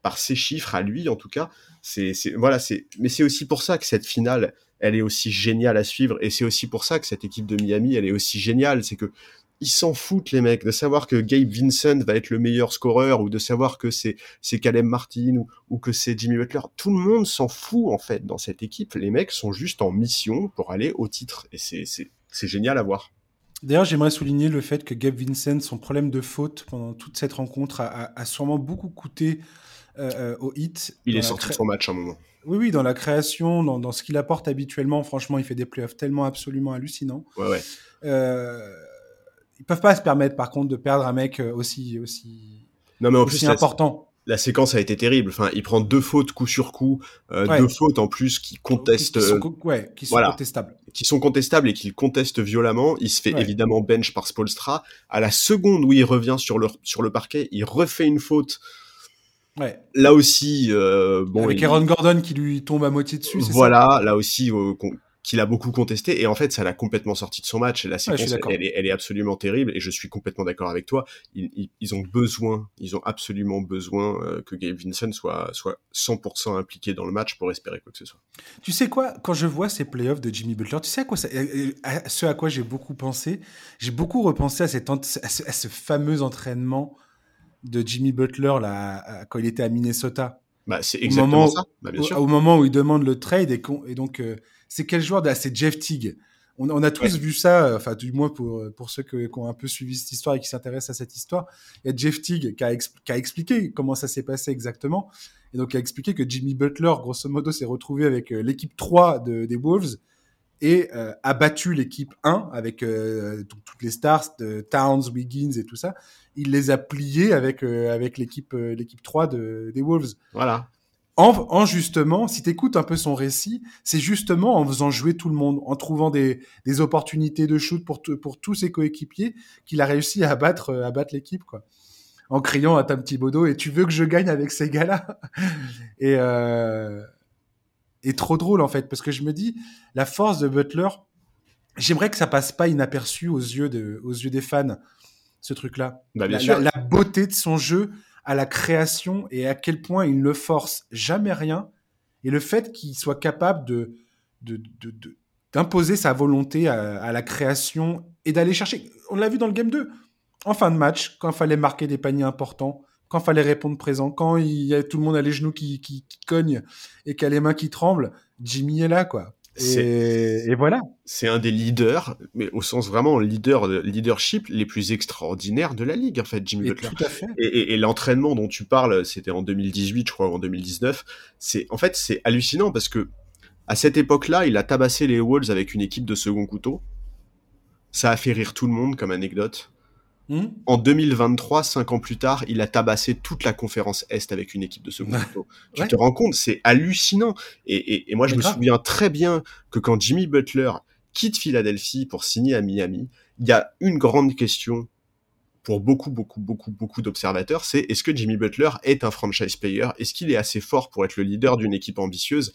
par ces chiffres à lui en tout cas. C'est, voilà, c'est, mais c'est aussi pour ça que cette finale, elle est aussi géniale à suivre et c'est aussi pour ça que cette équipe de Miami, elle est aussi géniale, c'est que ils s'en foutent les mecs de savoir que Gabe Vincent va être le meilleur scoreur ou de savoir que c'est c'est Caleb Martin ou, ou que c'est Jimmy Butler. Tout le monde s'en fout en fait dans cette équipe. Les mecs sont juste en mission pour aller au titre et c'est c'est c'est génial à voir. D'ailleurs, j'aimerais souligner le fait que Gabe Vincent, son problème de faute pendant toute cette rencontre a, a, sûrement beaucoup coûté euh, euh au hit. Il est sorti de son match un moment. Oui, oui, dans la création, dans, dans ce qu'il apporte habituellement, franchement, il fait des playoffs tellement absolument hallucinants. Ouais, ouais. Euh, ils peuvent pas se permettre, par contre, de perdre un mec euh, aussi aussi. Non, mais en plus, important. La, séquence a été terrible. Enfin, il prend deux fautes coup sur coup, euh, deux fautes en plus qui contestent. Qui, sont, euh, ouais, qui sont contestables. Qui sont contestables et qu'il conteste violemment. Il se fait évidemment bench par Spolstra. À la seconde où il revient sur le sur le parquet, il refait une faute. Ouais. Là aussi, euh, bon, avec Aaron Gordon qui lui tombe à moitié dessus. Voilà, là aussi, euh, qu'il a beaucoup contesté et en fait ça l'a complètement sorti de son match. La séquence elle, est, elle, est, absolument terrible et je suis complètement d'accord avec toi. Ils, ils, ont besoin ils ont absolument besoin euh, que Gabe Vincent soit soit 100% impliqué dans le match pour espérer quoi que ce soit. Tu sais quoi quand je vois ces playoffs de Jimmy Butler tu sais à quoi ça, à ce à quoi j'ai beaucoup pensé? J'ai beaucoup repensé à, cette, à, ce, fameux entraînement de Jimmy Butler là quand il était à Minnesota. Bah, c'est exactement ça. Bah, bien sûr. Au, moment où il demande le trade et, et donc euh, c'est quel joueur de... C'est Jeff Teague. On, on a tous vu ça, euh, enfin du moins pour, pour ceux qui ont un peu suivi cette histoire et qui s'intéressent à cette histoire. Il y a Jeff Teague qui a, qui a expliqué comment ça s'est passé exactement. Et donc il a expliqué que Jimmy Butler, grosso modo, s'est retrouvé avec euh, l'équipe 3 de, des Wolves et euh, a battu l'équipe 1 avec euh, toutes les stars de Towns, Wiggins et tout ça. Il les a pliés avec avec l'équipe l'équipe 3 de, des Wolves. Voilà en, justement, si tu écoutes un peu son récit, c'est justement en faisant jouer tout le monde, en trouvant des, des opportunités de shoot pour, pour tous ses coéquipiers, qu'il a réussi à battre, à battre l'équipe, quoi. En criant à Tom Thibodeau, et tu veux que je gagne avec ces gars-là? Et euh, et trop drôle en fait, parce que je me dis, la force de Butler, j'aimerais que ça passe pas inaperçu aux yeux de, aux yeux des fans, ce truc-là. Bah, la, beauté de son jeu, à la création et à quel point il ne force jamais rien. Et le fait qu'il soit capable de, d'imposer sa volonté à, la création et d'aller chercher. On l'a vu dans le game 2. En fin de match, quand il fallait marquer des paniers importants, quand il fallait répondre présent, quand il y a tout le monde a les genoux qui, qui, cognent et qui a les mains qui tremblent, Jimmy est là, quoi. Et, voilà. C'est un des leaders, mais au sens vraiment leader, leadership les plus extraordinaires de la ligue, en fait, Jimmy Butler. Tout à fait. Et, et l'entraînement dont tu parles, c'était en 2018, je crois, ou en 2019. C'est, en fait, c'est hallucinant parce que à cette époque-là, il a tabassé les Wolves avec une équipe de second couteau. Ça a fait rire tout le monde comme anecdote. Hmm. En 2023, cinq ans plus tard, il a tabassé toute la conférence Est avec une équipe de second couteau. Tu te rends compte, c'est hallucinant. Et, moi, je me souviens très bien que quand Jimmy Butler quitte Philadelphie pour signer à Miami, il y a une grande question pour beaucoup, beaucoup, beaucoup, beaucoup d'observateurs, c'est est-ce que Jimmy Butler est un franchise player? Est-ce qu'il est assez fort pour être le leader d'une équipe ambitieuse?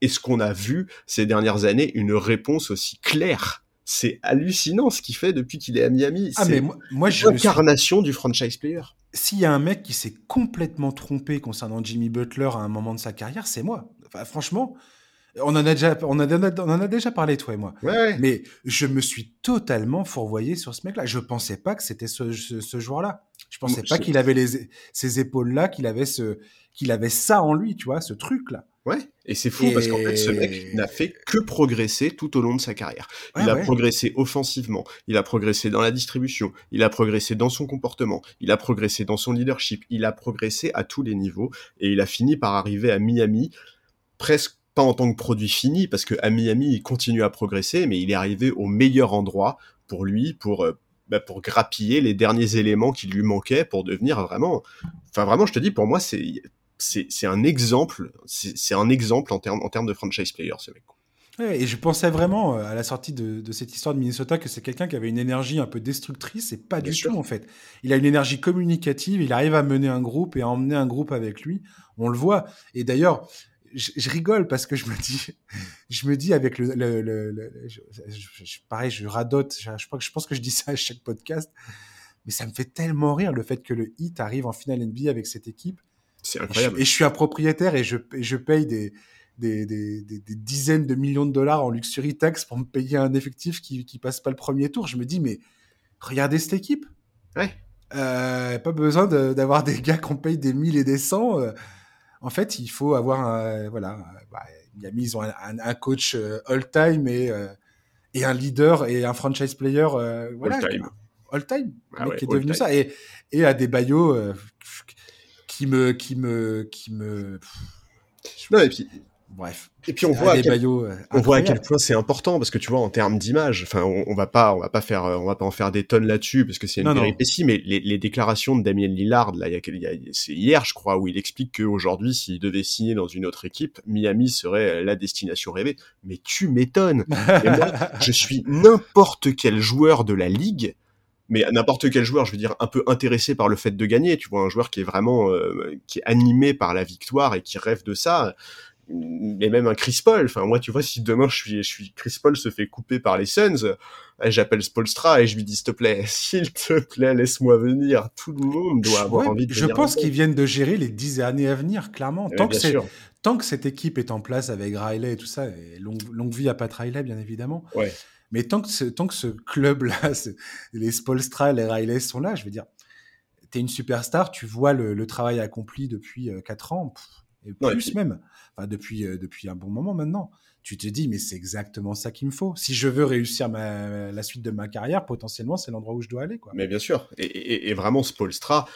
Est-ce qu'on a vu ces dernières années une réponse aussi claire c'est hallucinant ce qu'il fait depuis qu'il est à Miami. Ah, mais moi, moi l'incarnation du franchise player. S'il y a un mec qui s'est complètement trompé concernant Jimmy Butler à un moment de sa carrière, c'est moi. franchement, on en a déjà, on a, on en a déjà parlé toi et moi. Mais je me suis totalement fourvoyé sur ce mec-là. Je pensais pas que c'était ce, ce, joueur-là. Je pensais pas qu'il avait les, ces épaules-là, qu'il avait ce, qu'il avait ça en lui, tu vois, ce truc-là. Ouais, et c'est fou parce qu'en fait, ce mec n'a fait que progresser tout au long de sa carrière. Il a progressé offensivement, il a progressé dans la distribution, il a progressé dans son comportement, il a progressé dans son leadership, il a progressé à tous les niveaux et il a fini par arriver à Miami presque pas en tant que produit fini parce que à Miami il continue à progresser mais il est arrivé au meilleur endroit pour lui pour euh, bah, pour grappiller les derniers éléments qui lui manquaient pour devenir vraiment enfin vraiment je te dis pour moi c'est c'est un exemple, c'est un exemple en termes en termes de franchise player, ce mec. et je pensais vraiment euh, à la sortie de, cette histoire de Minnesota que c'est quelqu'un qui avait une énergie un peu destructrice et pas du tout en fait. Il a une énergie communicative, il arrive à mener un groupe et à emmener un groupe avec lui. On le voit. Et d'ailleurs, je, rigole parce que je me dis, je me dis avec le, pareil, je radote. Je, je pense que je dis ça à chaque podcast, mais ça me fait tellement rire le fait que le Heat arrive en finale NBA avec cette équipe c'est incroyable. Et je, suis un propriétaire et je, je paye des, des, des, des, dizaines de millions de dollars en luxury tax pour me payer un effectif qui, qui passe pas le premier tour. Je me dis, mais regardez cette équipe. Ouais. Euh, pas besoin d'avoir des gars qu'on paye des 1000 et des 100. Euh. en fait, il faut avoir un, voilà, bah, ils ont un, coach euh, all-time et, et un leader et un franchise player. voilà, all-time. All-time, ah qui est devenu ça. Et, et à des baillots qui me, qui me, qui me. Non, et puis. Bref. Et puis on voit, à quel, euh, on voit à quel point c'est important parce que tu vois en termes d'image, enfin on, va pas, on va pas faire, on va pas en faire des tonnes là-dessus parce que c'est une péripétie, mais les, les, déclarations de Damien Lillard, là, il y a, c'est hier je crois où il explique qu'aujourd'hui s'il devait signer dans une autre équipe, Miami serait la destination rêvée. Mais tu m'étonnes. Je suis n'importe quel joueur de la ligue mais n'importe quel joueur, je veux dire, un peu intéressé par le fait de gagner. Tu vois, un joueur qui est vraiment, euh, qui est animé par la victoire et qui rêve de ça. Mais même un Chris Paul. Enfin, moi, tu vois, si demain je suis, je suis Chris Paul se fait couper par les Suns, euh, j'appelle Spolstra et je lui dis, s'il te plaît, s'il te plaît, laisse-moi venir. Tout le monde doit avoir envie de Je pense qu'ils viennent de gérer les dix années à venir, clairement. Tant que, tant que cette équipe est en place avec Riley et tout ça, et longue, longue vie à Pat Riley, bien évidemment. Ouais. Mais tant que ce, tant que ce club-là, les Spolstra, les Riley sont là, je veux dire, tu es une superstar, tu vois le, travail accompli depuis 4 euh, ans, et plus même, enfin, depuis, euh, depuis un bon moment maintenant. Tu te dis, mais c'est exactement ça qu'il me faut. Si je veux réussir ma, la suite de ma carrière, potentiellement, c'est l'endroit où je dois aller. Quoi. Mais bien sûr. Et, et, vraiment, Spolstra,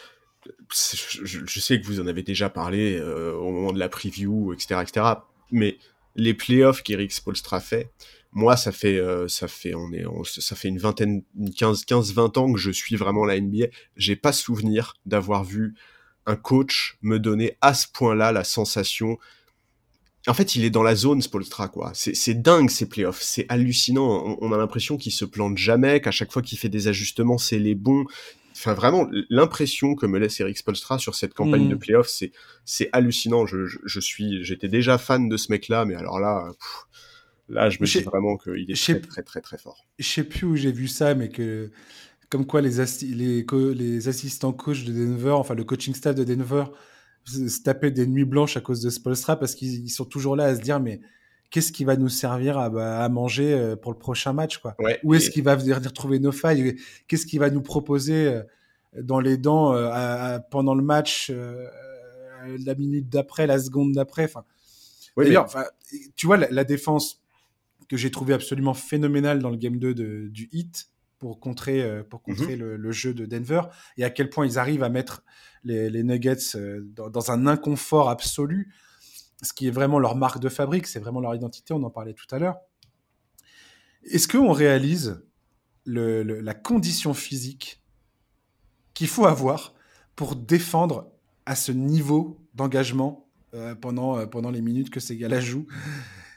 je, sais que vous en avez déjà parlé euh, au moment de la preview, etc., etc. Mais les playoffs qu'Eric Spolstra fait, moi, ça fait, euh, ça fait, on est, ça fait une vingtaine, 15, 15, 20 ans que je suis vraiment la NBA. J'ai pas souvenir d'avoir vu un coach me donner à ce point-là la sensation. En fait, il est dans la zone, Spolstra, quoi. C'est dingue, ces playoffs. C'est hallucinant. On, a l'impression qu'il se plante jamais, qu'à chaque fois qu'il fait des ajustements, c'est les bons. Enfin, vraiment, l'impression que me laisse Eric Spolstra sur cette campagne de mm. playoffs, c'est, c'est hallucinant. Je, je, suis, j'étais déjà fan de ce mec-là, mais alors là, Là, je me dis vraiment qu'il est très, très, très, très fort. Je sais plus où j'ai vu ça, mais que comme quoi les, les, les assistants coach de Denver, enfin le coaching staff de Denver, se tapaient des nuits blanches à cause de Spolstra parce qu'ils sont toujours là à se dire mais qu'est-ce qui va nous servir à, bah, à manger euh, pour le prochain match quoi? Où est-ce qu'il va venir retrouver nos failles? Qu'est-ce qu'il va nous proposer euh, dans les dents euh, pendant le match, la minute d'après, la seconde d'après? Enfin, d'ailleurs, tu vois la, défense que j'ai trouvé absolument phénoménal dans le game 2 de, du Heat pour contrer, euh, pour contrer Mhm. le, le jeu de Denver et à quel point ils arrivent à mettre les, les Nuggets euh, dans, dans un inconfort absolu, ce qui est vraiment leur marque de fabrique, c'est vraiment leur identité, on en parlait tout à l'heure. Est-ce qu'on réalise le, le- la condition physique qu'il faut avoir pour défendre à ce niveau d'engagement euh, pendant, euh, pendant les minutes que ces gars-là jouent?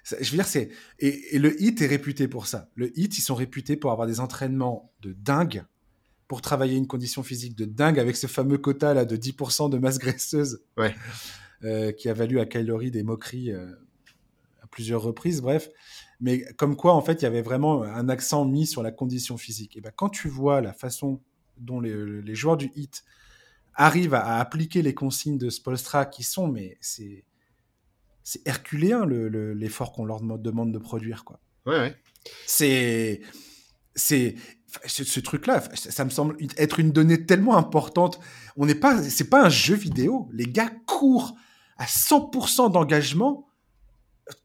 Je veux dire, c'est. Et, et le hit est réputé pour ça. Le hit, ils sont réputés pour avoir des entraînements de dingue, pour travailler une condition physique de dingue avec ce fameux quota là de 10% de masse graisseuse Ouais. euh, qui a valu à Kylori des moqueries euh, à plusieurs reprises, bref. Mais comme quoi, en fait, il y avait vraiment un accent mis sur la condition physique. Et ben, quand tu vois la façon dont les, les joueurs du hit arrivent à, à appliquer les consignes de Spolstra qui sont, mais c'est c'est herculéen le- le- l'effort qu'on leur dem- demande de produire, quoi. Ouais, ouais. C'est c'est ce, ce truc-là, ça, me semble être une donnée tellement importante. On n'est pas, c'est pas un jeu vidéo. Les gars courent à 100% d'engagement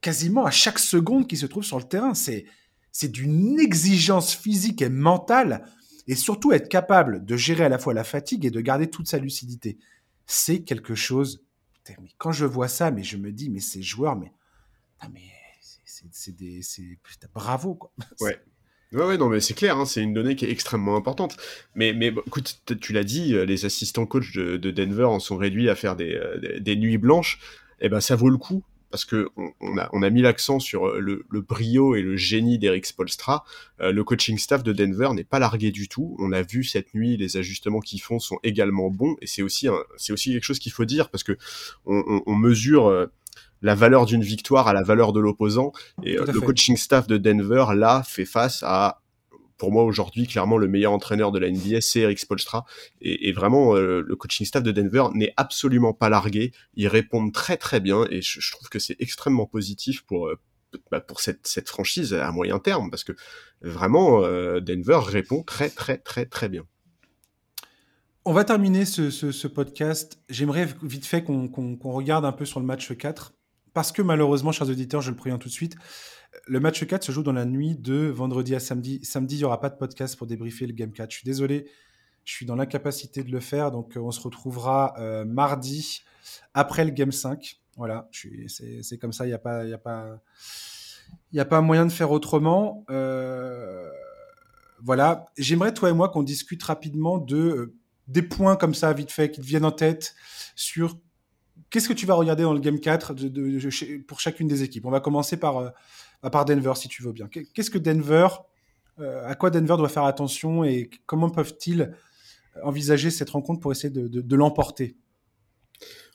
quasiment à chaque seconde qui se trouve sur le terrain. C'est c'est d'une exigence physique et mentale et surtout être capable de gérer à la fois la fatigue et de garder toute sa lucidité. C'est quelque chose. Mais quand je vois ça, mais je me dis, mais ces joueurs, mais, ah, mais c'est- des, putain, bravo quoi. Ouais. Ouais, ouais, non, mais c'est clair, hein, c'est une donnée qui est extrêmement importante. Mais, mais écoute, tu l'as dit, euh, les assistants coach de, de Denver en sont réduits à faire des, euh, des, des nuits blanches. Et ben, ça vaut le coup parce que on, on a, on a mis l'accent sur euh, le, le brio et le génie d'Eric Spolstra. Euh, le coaching staff de Denver n'est pas largué du tout. On a vu cette nuit, les ajustements qu'ils font sont également bons. Et c'est aussi, c'est aussi quelque chose qu'il faut dire parce que on, on, on mesure euh, la valeur d'une victoire à la valeur de l'opposant. Et euh, le coaching staff de Denver, là, fait face à, pour moi aujourd'hui, clairement le meilleur entraîneur de la NBA, c'est Eric Spolstra. Et, vraiment, euh, le coaching staff de Denver n'est absolument pas largué. Ils répondent très très bien et je, trouve que c'est extrêmement positif pour, euh, bah, pour cette, cette franchise à moyen terme parce que vraiment, euh, Denver répond très très très très bien. On va terminer ce, podcast. J'aimerais vite fait qu'on regarde un peu sur le match 4. Parce que malheureusement, chers auditeurs, je le préviens tout de suite, le match 4 se joue dans la nuit de vendredi à samedi. Samedi, il n'y aura pas de podcast pour débriefer le Game 4. Je suis désolé, je suis dans l'incapacité de le faire. Donc, euh, on se retrouvera euh, mardi après le Game 5. Voilà, c'est comme ça, il n'y a pas... a moyen de faire autrement. Euh, voilà. J'aimerais, toi et moi, qu'on discute rapidement de des points comme ça, vite fait, qui te viennent en tête sur qu'est-ce que tu vas regarder dans le Game 4 de, de- de- chez- pour chacune des équipes. On va commencer par, euh, par Denver, si tu veux bien. Qu'est- Qu'est-ce que Denver, euh, à quoi Denver doit faire attention et comment peuvent-ils envisager cette rencontre pour essayer de, l'emporter?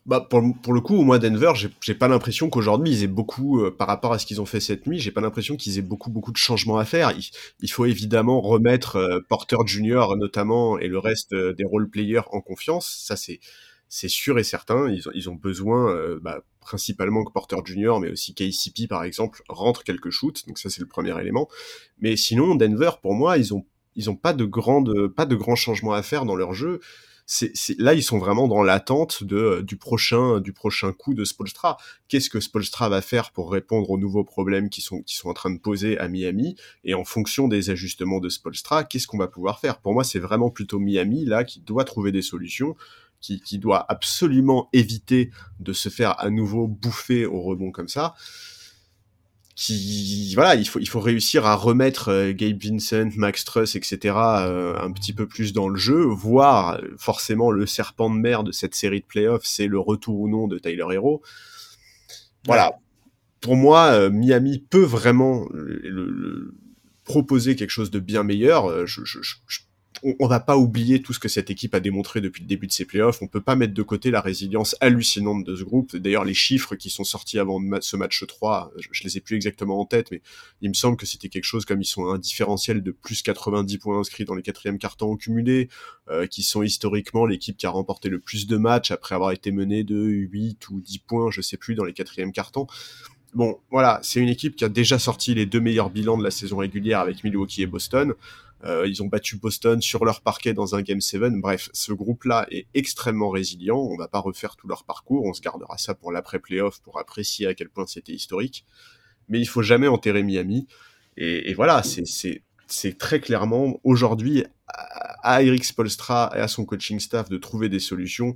Bah pour, le coup, moi Denver, j'ai pas l'impression qu'aujourd'hui ils aient beaucoup, euh, par rapport à ce qu'ils ont fait cette nuit, j'ai pas l'impression qu'ils aient beaucoup beaucoup de changements à faire. Il, faut évidemment remettre euh, Porter Junior notamment et le reste des role players en confiance. Ça c'est c'est sûr et certain. Ils ont, ils ont besoin, euh, bah, principalement que Porter Junior, mais aussi KCP par exemple, rentre quelques shoots. Donc ça c'est le premier élément. Mais sinon Denver, pour moi, ils ont ils ont pas de grandes pas de grands changements à faire dans leur jeu c'est, c'est- là ils sont vraiment dans l'attente de du prochain du prochain coup de Spolstra. Qu'est-ce que Spolstra va faire pour répondre aux nouveaux problèmes qui sont qui sont en train de poser à Miami? Et en fonction des ajustements de Spolstra, qu'est-ce qu'on va pouvoir faire? Pour moi, c'est vraiment plutôt Miami là qui doit trouver des solutions. Qui, qui doit absolument éviter de se faire à nouveau bouffer au rebond comme ça qui voilà il faut il faut réussir à remettre euh, Gabe Vincent, Max Truss etc euh, un petit peu plus dans le jeu voir euh, forcément le serpent de mer de cette série de playoffs c'est le retour ou non de Tyler Hero voilà. Pour moi euh, Miami peut vraiment le, le- le- proposer quelque chose de bien meilleur. Je, je, je- je- on, on va pas oublier tout ce que cette équipe a démontré depuis le début de ses playoffs. On peut pas mettre de côté la résilience hallucinante de ce groupe. D'ailleurs, les chiffres qui sont sortis avant ce match 3, je, les ai plus exactement en tête, mais il me semble que c'était quelque chose comme ils sont un différentiel de plus 90 points inscrits dans les quatrièmes cartons cumulés, euh, qui sont historiquement l'équipe qui a remporté le plus de matchs après avoir été menée de 8 ou 10 points, je sais plus, dans les quatrièmes cartons. Bon, voilà, c'est une équipe qui a déjà sorti les deux meilleurs bilans de la saison régulière avec Milwaukee et Boston. Euh, ils ont battu Boston sur leur parquet dans un Game 7. Bref, ce groupe-là est extrêmement résilient. On va pas refaire tout leur parcours. On se gardera ça pour l'après-playoff pour apprécier à quel point c'était historique. mais il faut jamais enterrer Miami. Et, voilà, c'est très clairement aujourd'hui à Eric Spolstra et à son coaching staff de trouver des solutions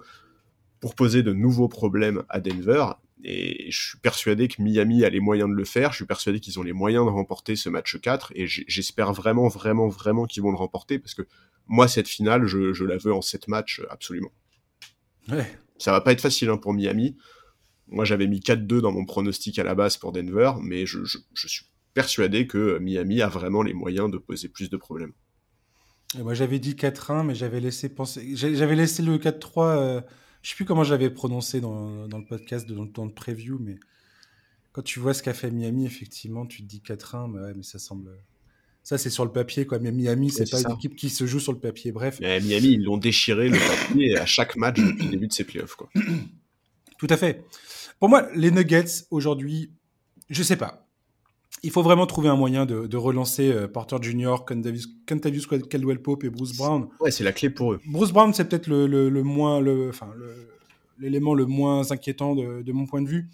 pour poser de nouveaux problèmes à Denver. Et je suis persuadé que Miami a les moyens de le faire. Je suis persuadé qu'ils ont les moyens de remporter ce match 4. Et j'espère vraiment, vraiment, vraiment qu'ils vont le remporter. Parce que moi, cette finale, je, la veux en 7 matchs absolument. Ouais. Ça va pas être facile hein, pour Miami. Moi, j'avais mis 4-2 dans mon pronostic à la base pour Denver. Mais je, suis persuadé que Miami a vraiment les moyens de poser plus de problèmes. moi, j'avais dit 4-1, mais j'avais laissé penser. J'avais laissé le 4-3. Je sais plus comment j'avais prononcé dans, dans, le podcast, dans le temps de preview, mais quand tu vois ce qu'a fait Miami, effectivement, tu te dis 4-1, mais, ouais, mais ça semble. Ça, c'est sur le papier, quoi. Mais Miami, c'est pas une équipe qui se joue sur le papier. Bref. Mais Miami, ils l'ont déchiré le papier à chaque match depuis le début de ces playoffs, quoi. Tout à fait. Pour moi, les Nuggets, aujourd'hui, je sais pas il faut vraiment trouver un moyen de, relancer euh, Porter Jr., Kentavious Caldwell Pope et Bruce Brown. Ouais, c'est la clé pour eux. Bruce Brown, c'est peut-être le, moins, le, enfin, l'élément le, moins inquiétant de, mon point de vue.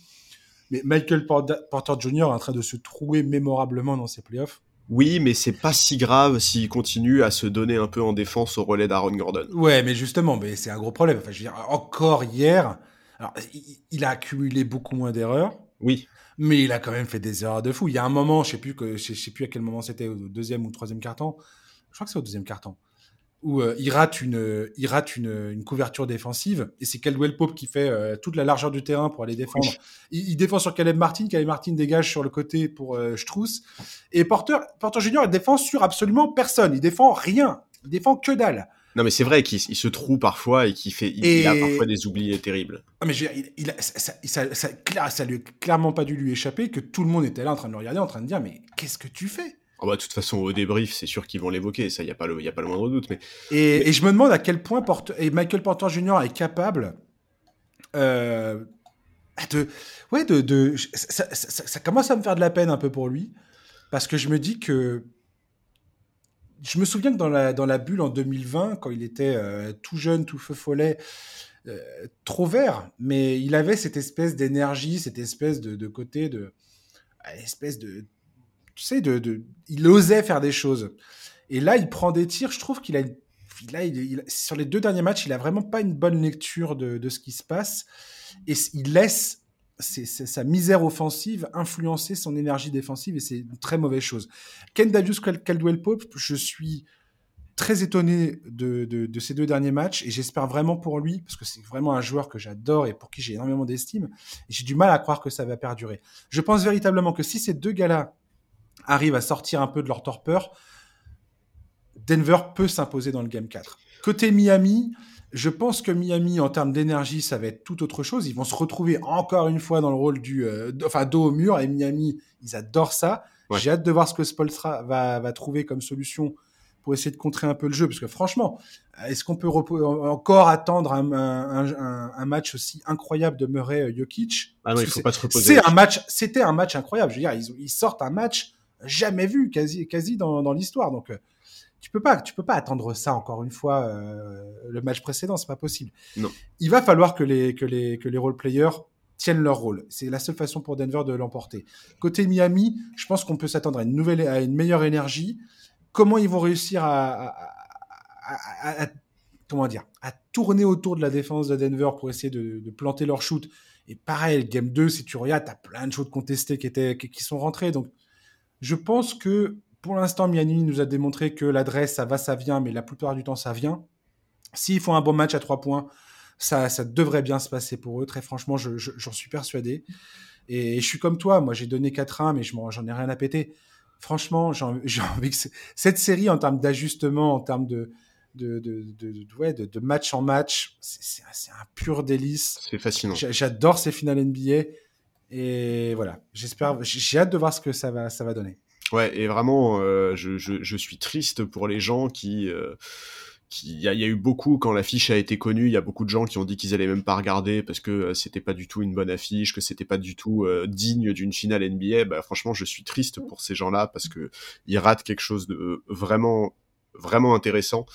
Mais Michael Porter Jr. est en train de se trouer mémorablement dans ses playoffs. Oui, mais c'est pas si grave s'il continue à se donner un peu en défense au relais d'Aaron Gordon. Ouais, mais justement, mais c'est un gros problème. Enfin, je veux dire, encore hier, alors, il a accumulé beaucoup moins d'erreurs. Oui mais il a quand même fait des erreurs de fou. Il y a un moment, je sais plus que je sais plus à quel moment c'était, au deuxième ou troisième carton. Je crois que c'est au deuxième carton où euh, il rate une il rate une, une couverture défensive et c'est Caldwell Pope qui fait euh, toute la largeur du terrain pour aller défendre. Il, défend sur Caleb Martin, Caleb Martin dégage sur le côté pour euh, Strauss et Porter Porter Junior il défend sur absolument personne, il défend rien, il défend que dalle. Non, mais c'est vrai qu'il se trouve parfois et qu'il fait, il, a parfois des oublis terribles. Ah, mais il, il ça, ça, ça, ça, lui a clairement pas dû lui échapper que tout le monde était là en train de le regarder, en train de dire, mais qu'est-ce que tu fais? Oh bah, de toute façon, au débrief, c'est sûr qu'ils vont l'évoquer, ça, il n'y a, pas le, y a pas le moindre doute. Mais... Et, et, je me demande à quel point Porte, et Michael Porter Jr. est capable euh, de. Ouais, de. ça, commence à me faire de la peine un peu pour lui, parce que je me dis que je me souviens que dans la, dans la bulle en 2020, quand il était euh, tout jeune, tout feu follet, euh, trop vert, mais il avait cette espèce d'énergie, cette espèce de, côté de. espèce de. Tu sais, de, de, il osait faire des choses. Et là, il prend des tirs. Je trouve qu'il a. Il, sur les deux derniers matchs, il a vraiment pas une bonne lecture de, de ce qui se passe. Et il laisse c'est sa misère offensive influencer son énergie défensive et c'est une très mauvaise chose. Ken Darius Caldwell Pope, je suis très étonné de, ces deux derniers matchs et j'espère vraiment pour lui, parce que c'est vraiment un joueur que j'adore et pour qui j'ai énormément d'estime, et j'ai du mal à croire que ça va perdurer. Je pense véritablement que si ces deux gars-là arrivent à sortir un peu de leur torpeur, Denver peut s'imposer dans le Game 4. Côté Miami, je pense que Miami, en termes d'énergie, ça va être tout autre chose. Ils vont se retrouver encore une fois dans le rôle du, euh, enfin, dos au mur. Et Miami, ils adorent ça. J'ai hâte de voir ce que Spolstra va, va trouver comme solution pour essayer de contrer un peu le jeu. Parce que franchement, est-ce qu'on peut encore attendre un, un, un, match aussi incroyable de Murray-Jokic Ah non, il faut pas se reposer. C'est un match, c'était un match incroyable. Je veux dire, ils, ils sortent un match jamais vu, quasi, quasi dans, dans l'histoire. Donc, euh, tu peux pas, tu peux pas attendre ça encore une fois euh, le match précédent, c'est pas possible. Non. Il va falloir que les que les que les role players tiennent leur rôle. C'est la seule façon pour Denver de l'emporter. Côté Miami, je pense qu'on peut s'attendre à une nouvelle, à une meilleure énergie. Comment ils vont réussir à, à, comment dire, à tourner autour de la défense de Denver pour essayer de, de planter leur shoot? Et pareil, game 2, si tu regardes, as plein de choses contestées qui étaient, qui sont rentrées. Donc, je pense que pour l'instant, Miami nous a démontré que l'adresse, ça va, ça vient, mais la plupart du temps, ça vient. S'ils font un bon match à trois points, ça, ça devrait bien se passer pour eux. Très franchement, j'en suis persuadé. Et, je suis comme toi, moi j'ai donné 4-1, mais j'en ai rien à péter. Franchement, j'ai envie que cette série, en termes d'ajustement, en termes de, de, de, de, de, match en match, c'est un pur délice. C'est fascinant. J'adore ces finales NBA. Et voilà, j'espère, j'ai hâte de voir ce que ça va, ça va donner. Ouais, et vraiment, euh, je, je, suis triste pour les gens qui. Euh, il y, y, a eu beaucoup quand l'affiche a été connue, il y a beaucoup de gens qui ont dit qu'ils allaient même pas regarder parce que euh, c'était pas du tout une bonne affiche, que c'était pas du tout euh, digne d'une finale NBA. Bah, franchement, je suis triste pour ces gens-là parce que ils ratent quelque chose de vraiment vraiment intéressant.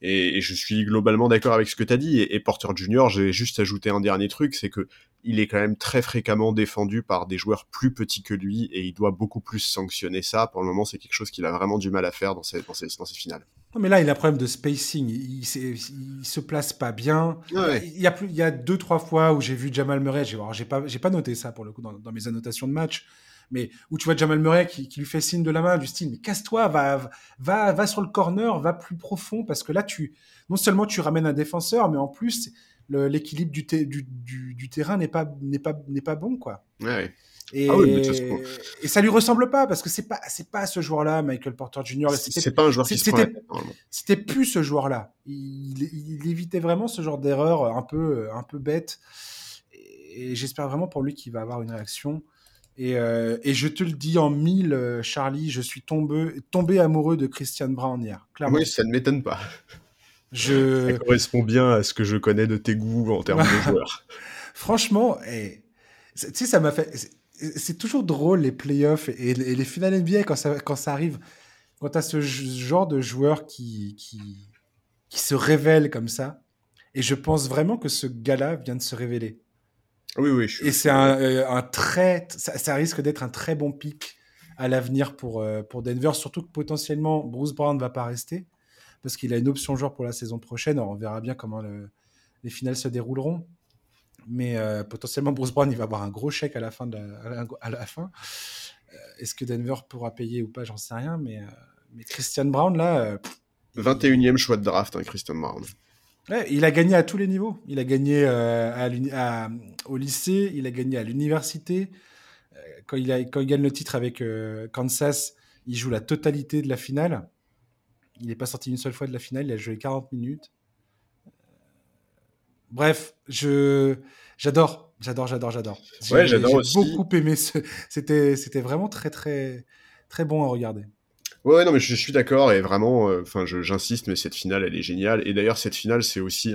Et, je suis globalement d'accord avec ce que tu as dit. Et, Porter Junior, j'ai juste ajouté un dernier truc, c'est que il est quand même très fréquemment défendu par des joueurs plus petits que lui et il doit beaucoup plus sanctionner ça. Pour le moment, c'est quelque chose qu'il a vraiment du mal à faire dans ses, dans dans ses finales. Non, mais là, il a un problème de spacing. Il, il, se place pas bien. Il, y a plus, il y a deux, trois fois où j'ai vu Jamal Murray. J'ai pas, pas noté ça pour le coup dans, dans mes annotations de match mais où tu vois Jamal Murray qui, lui fait signe de la main du style mais casse-toi, va, va, va sur le corner, va plus profond parce que là tu non seulement tu ramènes un défenseur, mais en plus l'équilibre du, du, du, terrain n'est pas n'est pas n'est pas bon quoi. Ouais. Et, ah et, ça lui ressemble pas parce que c'est pas c'est pas ce joueur-là, Michael Porter Jr. C'est pas un joueur qui C'était plus ce joueur-là. Il, il, évitait vraiment ce genre d'erreur un peu un peu bête. Et j'espère vraiment pour lui qu'il va avoir une réaction. Euh, et, je te le dis en mille, euh, Charlie, je suis tombé, tombé amoureux de Christian Brown hier. Clairement. Oui, ça ne m'étonne pas. Je... Ça correspond bien à ce que je connais de tes goûts en termes de joueurs. Franchement, eh, tu sais, ça m'a fait. C'est toujours drôle les playoffs et, les finales NBA quand ça, quand ça arrive. Quand tu as ce genre de joueur qui, qui, qui se révèle comme ça. Et je pense vraiment que ce gars-là vient de se révéler. Oui, oui. et c'est un, euh, un, très, ça, risque d'être un très bon pic à l'avenir pour, euh, pour Denver, surtout que potentiellement Bruce Brown ne va pas rester parce qu'il a une option joueur pour la saison prochaine. on verra bien comment les finales se dérouleront. Mais euh, potentiellement, Bruce Brown, il va avoir un gros chèque à la fin. De à la fin. Est-ce que Denver pourra payer ou pas J'en sais rien. Mais, mais Christian Brown, là. 21e choix de draft, hein, Christian Brown il a gagné à tous les niveaux. Il a gagné euh, au lycée, il a gagné à l'université. Euh, quand, il quand il gagne le titre avec euh, Kansas, il joue la totalité de la finale. Il n'est pas sorti une seule fois de la finale, il a joué 40 minutes. Bref, je j'adore, j'adore, j'adore, j'adore. Ouais, aussi. J'ai beaucoup aimé ce. C'était, c'était vraiment très, très, très bon à regarder. Ouais, non, mais je, suis d'accord et vraiment, euh, enfin, j'insiste, mais cette finale, elle est géniale. Et d'ailleurs, cette finale, c'est aussi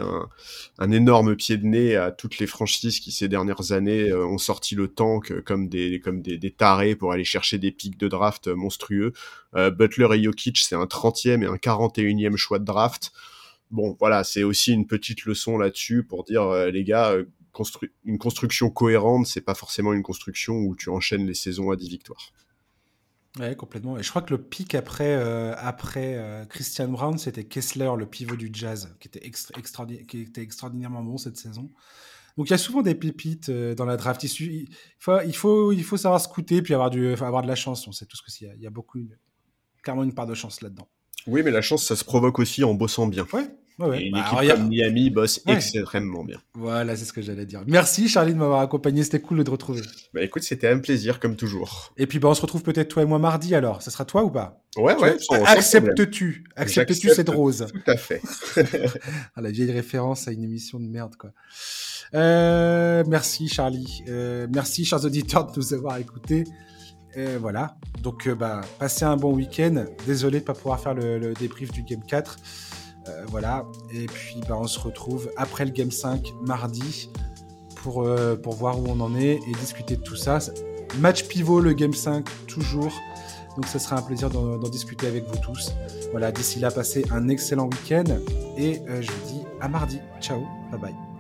un, énorme pied de nez à toutes les franchises qui ces dernières années euh, ont sorti le tank comme des comme des, tarés pour aller chercher des pics de draft monstrueux. Euh, Butler et Jokic, c'est un 30e et un 41e choix de draft. Bon, voilà, c'est aussi une petite leçon là-dessus pour dire, les gars, une construction cohérente, c'est pas forcément une construction où tu enchaînes les saisons à 10 victoires. Ouais, complètement. Et je crois que le pic après, euh, après euh, Christian Brown, c'était Kessler, le pivot du Jazz, qui était, qui était extraordinairement bon cette saison. Donc il y a souvent des pépites euh, dans la draft. Il, faut, il, faut, il faut savoir scouter puis avoir, du, avoir de la chance. On sait tout ce que c'est. Il y a beaucoup, clairement une part de chance là-dedans. Oui, mais la chance, ça se provoque aussi en bossant bien. Ouais, Ouais, une bah, équipe comme Miami bosse extrêmement bien. Voilà, c'est ce que j'allais dire. Merci Charlie de m'avoir accompagné, c'était cool de te retrouver. Bah écoute, c'était un plaisir comme toujours. Et puis bah, on se retrouve peut-être toi et moi mardi alors. Ça sera toi ou pas? Ouais, ouais. Acceptes-tu Acceptes-tu cette rose? Tout à fait. ah, la vieille référence à une émission de merde quoi. Euh, merci Charlie. Euh, merci chers auditeurs de nous avoir écoutés. Et voilà. Donc euh, bah passez un bon week-end. Désolé de pas pouvoir faire le, le débrief du Game 4. Euh, voilà. Et puis, bah, on se retrouve après le Game 5, mardi, pour, euh, pour voir où on en est et discuter de tout ça. Match pivot, le Game 5, toujours. Donc, ce sera un plaisir d'en discuter avec vous tous. Voilà, d'ici là, passez un excellent week-end et euh, je vous dis à mardi. Ciao, bye bye.